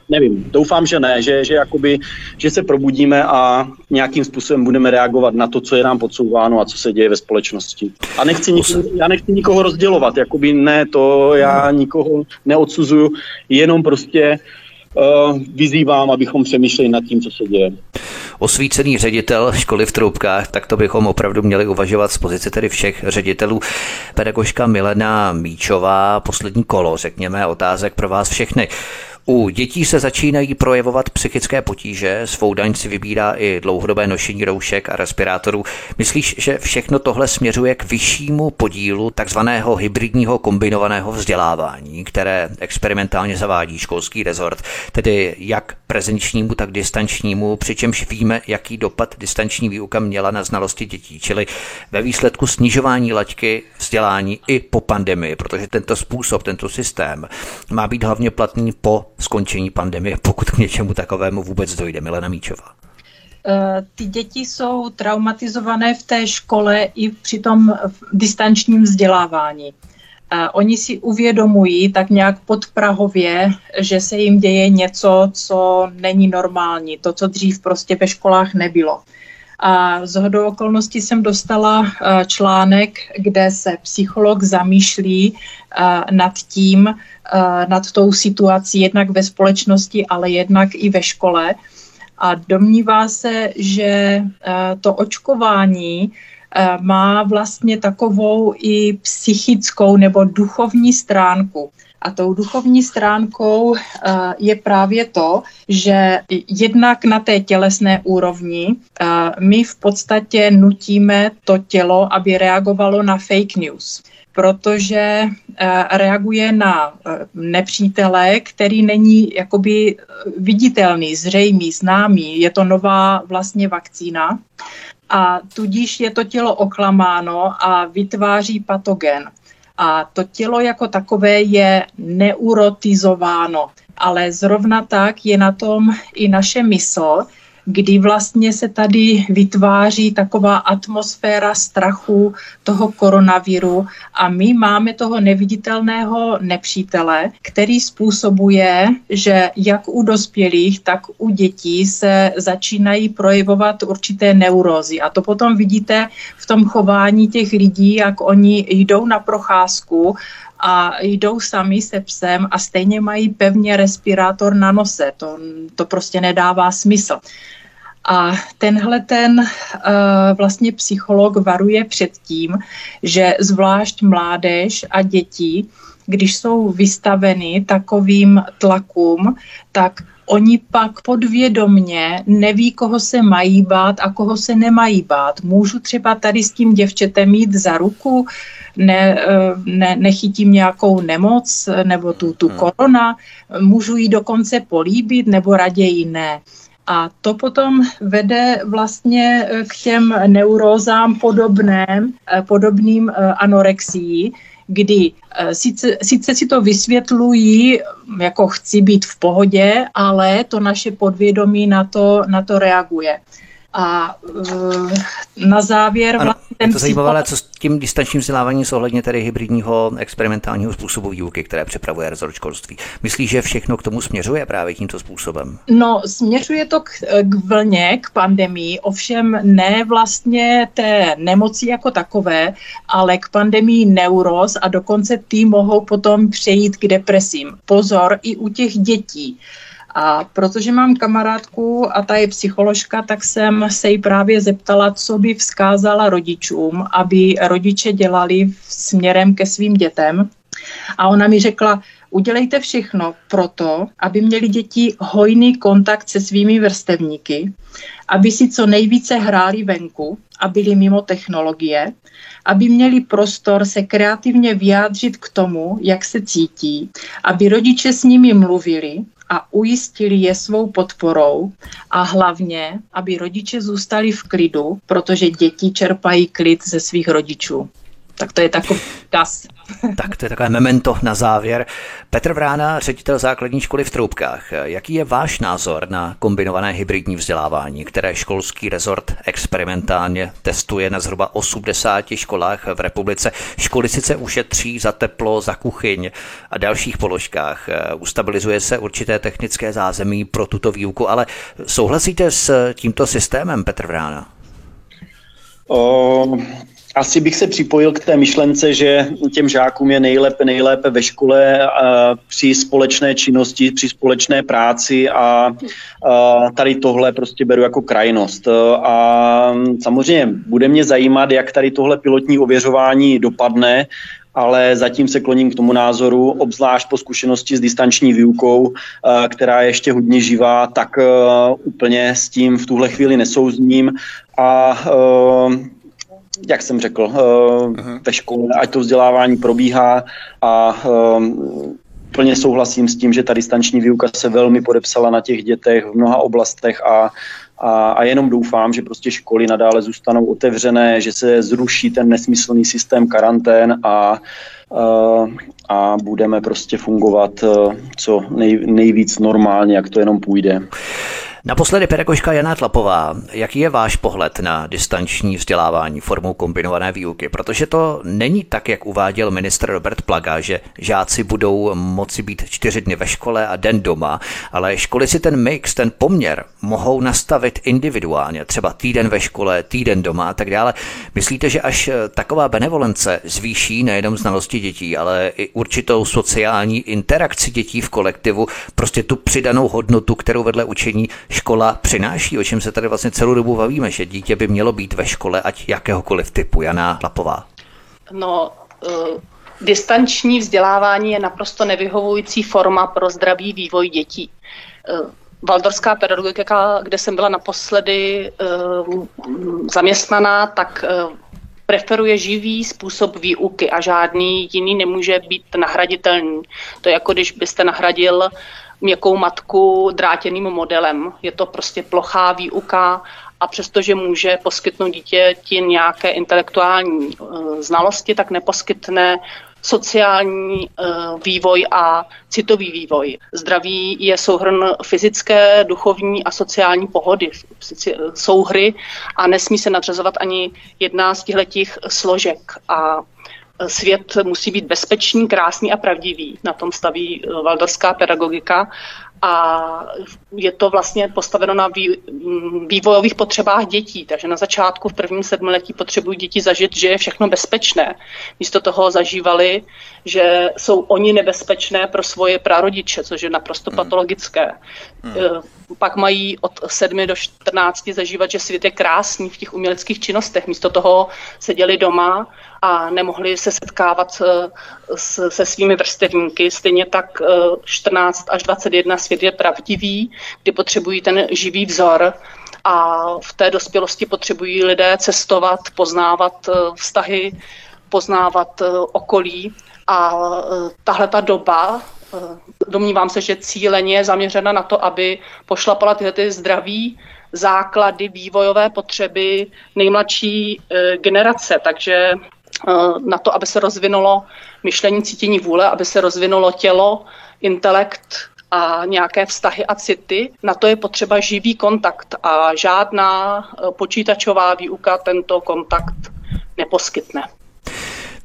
nevím, doufám, že ne, že, že, jakoby, že se probudíme a nějakým způsobem budeme reagovat na to, co je nám podsouváno a co se děje ve společnosti. A nechci nikoho, já nechci nikoho rozdělovat, jakoby ne, to já nikoho neodsuzuju, jenom prostě uh, vyzývám, abychom přemýšleli nad tím, co se děje osvícený ředitel školy v Troubkách, tak to bychom opravdu měli uvažovat z pozice tedy všech ředitelů. Pedagožka Milena Míčová, poslední kolo, řekněme, otázek pro vás všechny. U dětí se začínají projevovat psychické potíže, svou daň si vybírá i dlouhodobé nošení roušek a respirátorů. Myslíš, že všechno tohle směřuje k vyššímu podílu takzvaného hybridního kombinovaného vzdělávání, které experimentálně zavádí školský rezort, tedy jak prezenčnímu, tak distančnímu, přičemž víme, jaký dopad distanční výuka měla na znalosti dětí, čili ve výsledku snižování laťky vzdělání i po pandemii, protože tento způsob, tento systém má být hlavně platný po skončení pandemie, pokud k něčemu takovému vůbec dojde. Milena Míčová. ty děti jsou traumatizované v té škole i při tom distančním vzdělávání. Oni si uvědomují tak nějak podprahově, že se jim děje něco, co není normální, to, co dřív prostě ve školách nebylo. A z hodou okolností jsem dostala článek, kde se psycholog zamýšlí nad tím, nad tou situací jednak ve společnosti, ale jednak i ve škole. A domnívá se, že to očkování má vlastně takovou i psychickou nebo duchovní stránku. A tou duchovní stránkou je právě to, že jednak na té tělesné úrovni my v podstatě nutíme to tělo, aby reagovalo na fake news protože reaguje na nepřítele, který není jakoby viditelný, zřejmý, známý. Je to nová vlastně vakcína a tudíž je to tělo oklamáno a vytváří patogen. A to tělo jako takové je neurotizováno, ale zrovna tak je na tom i naše mysl, kdy vlastně se tady vytváří taková atmosféra strachu toho koronaviru a my máme toho neviditelného nepřítele, který způsobuje, že jak u dospělých, tak u dětí se začínají projevovat určité neurózy. A to potom vidíte v tom chování těch lidí, jak oni jdou na procházku a jdou sami se psem a stejně mají pevně respirátor na nose. To, to prostě nedává smysl. A tenhle ten uh, vlastně psycholog varuje před tím, že zvlášť mládež a děti, když jsou vystaveny takovým tlakům, tak oni pak podvědomně neví, koho se mají bát a koho se nemají bát. Můžu třeba tady s tím děvčetem mít za ruku, ne, eh, ne, nechytím nějakou nemoc nebo tu, tu hmm. korona, můžu ji dokonce políbit nebo raději ne. A to potom vede vlastně eh, k těm neurózám podobným, eh, podobným eh, anorexií, kdy sice, sice si to vysvětlují, jako chci být v pohodě, ale to naše podvědomí na to, na to reaguje. A uh, na závěr... Ano, vlastně ten je to zajímavé, ale co s tím distančním vzděláváním ohledně tedy hybridního experimentálního způsobu výuky, které připravuje rezort školství. Myslíš, že všechno k tomu směřuje právě tímto způsobem? No, směřuje to k, k vlně, k pandemii, ovšem ne vlastně té nemoci jako takové, ale k pandemii neuroz a dokonce ty mohou potom přejít k depresím. Pozor, i u těch dětí. A protože mám kamarádku a ta je psycholožka, tak jsem se jí právě zeptala, co by vzkázala rodičům, aby rodiče dělali směrem ke svým dětem. A ona mi řekla, udělejte všechno pro to, aby měli děti hojný kontakt se svými vrstevníky, aby si co nejvíce hráli venku a byli mimo technologie, aby měli prostor se kreativně vyjádřit k tomu, jak se cítí, aby rodiče s nimi mluvili a ujistili je svou podporou a hlavně, aby rodiče zůstali v klidu, protože děti čerpají klid ze svých rodičů. Tak to je takový kas. Tak to je takové memento na závěr. Petr Vrána, ředitel základní školy v Troubkách. Jaký je váš názor na kombinované hybridní vzdělávání, které školský rezort experimentálně testuje na zhruba 80 školách v republice? Školy sice ušetří za teplo, za kuchyň a dalších položkách. Ustabilizuje se určité technické zázemí pro tuto výuku, ale souhlasíte s tímto systémem, Petr Vrána? O, asi bych se připojil k té myšlence, že těm žákům je nejlépe, nejlépe ve škole při společné činnosti, při společné práci a, tady tohle prostě beru jako krajnost. A samozřejmě bude mě zajímat, jak tady tohle pilotní ověřování dopadne, ale zatím se kloním k tomu názoru, obzvlášť po zkušenosti s distanční výukou, která je ještě hodně živá, tak úplně s tím v tuhle chvíli nesouzním a jak jsem řekl, uh-huh. ve škole, ať to vzdělávání probíhá a um, plně souhlasím s tím, že ta distanční výuka se velmi podepsala na těch dětech v mnoha oblastech a, a, a jenom doufám, že prostě školy nadále zůstanou otevřené, že se zruší ten nesmyslný systém karantén a, a budeme prostě fungovat co nej, nejvíc normálně, jak to jenom půjde. Naposledy pedagožka Jana Tlapová, jaký je váš pohled na distanční vzdělávání formou kombinované výuky? Protože to není tak, jak uváděl ministr Robert Plaga, že žáci budou moci být čtyři dny ve škole a den doma, ale školy si ten mix, ten poměr mohou nastavit individuálně, třeba týden ve škole, týden doma a tak dále. Myslíte, že až taková benevolence zvýší nejenom znalosti dětí, ale i určitou sociální interakci dětí v kolektivu, prostě tu přidanou hodnotu, kterou vedle učení škola přináší, o čem se tady vlastně celou dobu bavíme, že dítě by mělo být ve škole, ať jakéhokoliv typu. Jana Lapová. No, uh, distanční vzdělávání je naprosto nevyhovující forma pro zdravý vývoj dětí. Uh, Valdorská pedagogika, kde jsem byla naposledy uh, zaměstnaná, tak preferuje živý způsob výuky a žádný jiný nemůže být nahraditelný. To je jako když byste nahradil měkkou matku drátěným modelem. Je to prostě plochá výuka a přestože může poskytnout dítěti nějaké intelektuální uh, znalosti, tak neposkytne sociální uh, vývoj a citový vývoj. Zdraví je souhrn fyzické, duchovní a sociální pohody, souhry a nesmí se nadřazovat ani jedna z těchto složek. A svět musí být bezpečný, krásný a pravdivý. Na tom staví eh, valdorská pedagogika a je to vlastně postaveno na vývojových potřebách dětí. Takže na začátku v prvním sedmiletí potřebují děti zažít, že je všechno bezpečné. Místo toho zažívali, že jsou oni nebezpečné pro svoje prarodiče, což je naprosto hmm. patologické. Hmm. Eh, pak mají od 7 do 14 zažívat, že svět je krásný v těch uměleckých činnostech. Místo toho seděli doma a nemohli se setkávat eh, se svými vrstevníky. Stejně tak 14 eh, až 21 svět je pravdivý, kdy potřebují ten živý vzor a v té dospělosti potřebují lidé cestovat, poznávat vztahy, poznávat okolí a tahle ta doba Eh, domnívám se, že cíleně je zaměřena na to, aby pošlapala tyhle ty zdraví základy, vývojové potřeby nejmladší eh, generace. Takže eh, na to, aby se rozvinulo myšlení, cítění vůle, aby se rozvinulo tělo, intelekt a nějaké vztahy a city, na to je potřeba živý kontakt a žádná počítačová výuka tento kontakt neposkytne.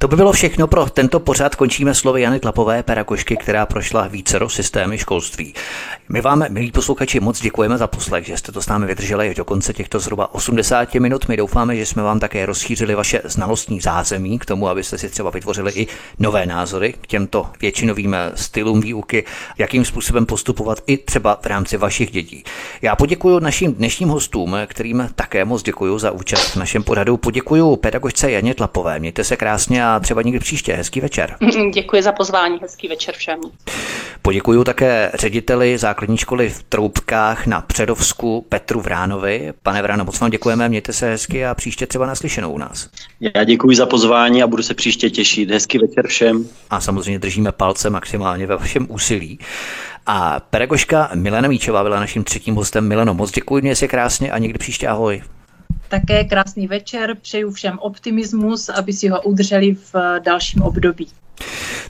To by bylo všechno pro tento pořad. Končíme slovy Jany Tlapové, pedagožky, která prošla vícero systémy školství. My vám, milí posluchači, moc děkujeme za poslech, že jste to s námi vydrželi do konce těchto zhruba 80 minut. My doufáme, že jsme vám také rozšířili vaše znalostní zázemí k tomu, abyste si třeba vytvořili i nové názory k těmto většinovým stylům výuky, jakým způsobem postupovat i třeba v rámci vašich dětí. Já poděkuji našim dnešním hostům, kterým také moc děkuji za účast v našem pořadu. Poděkuji pedagožce Janě Tlapové. Mějte se krásně a třeba někdy příště. Hezký večer. Děkuji za pozvání, hezký večer všem. Poděkuji také řediteli základní školy v Troubkách na Předovsku Petru Vránovi. Pane Vráno, moc vám děkujeme, mějte se hezky a příště třeba naslyšenou u nás. Já děkuji za pozvání a budu se příště těšit. Hezký večer všem. A samozřejmě držíme palce maximálně ve vašem úsilí. A pedagožka Milena Míčová byla naším třetím hostem. Mileno, moc děkuji, mě se krásně a někdy příště ahoj. Také krásný večer, přeju všem optimismus, aby si ho udrželi v dalším období.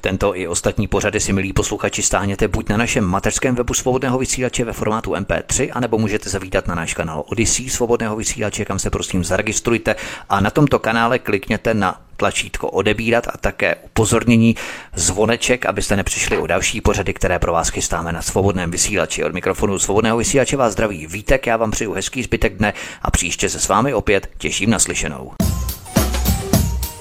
Tento i ostatní pořady si, milí posluchači, stáhněte buď na našem mateřském webu svobodného vysílače ve formátu MP3, anebo můžete zavítat na náš kanál Odyssey svobodného vysílače, kam se prosím zaregistrujte a na tomto kanále klikněte na tlačítko odebírat a také upozornění zvoneček, abyste nepřišli o další pořady, které pro vás chystáme na svobodném vysílači. Od mikrofonu svobodného vysílače vás zdraví Vítek, já vám přeju hezký zbytek dne a příště se s vámi opět těším na slyšenou.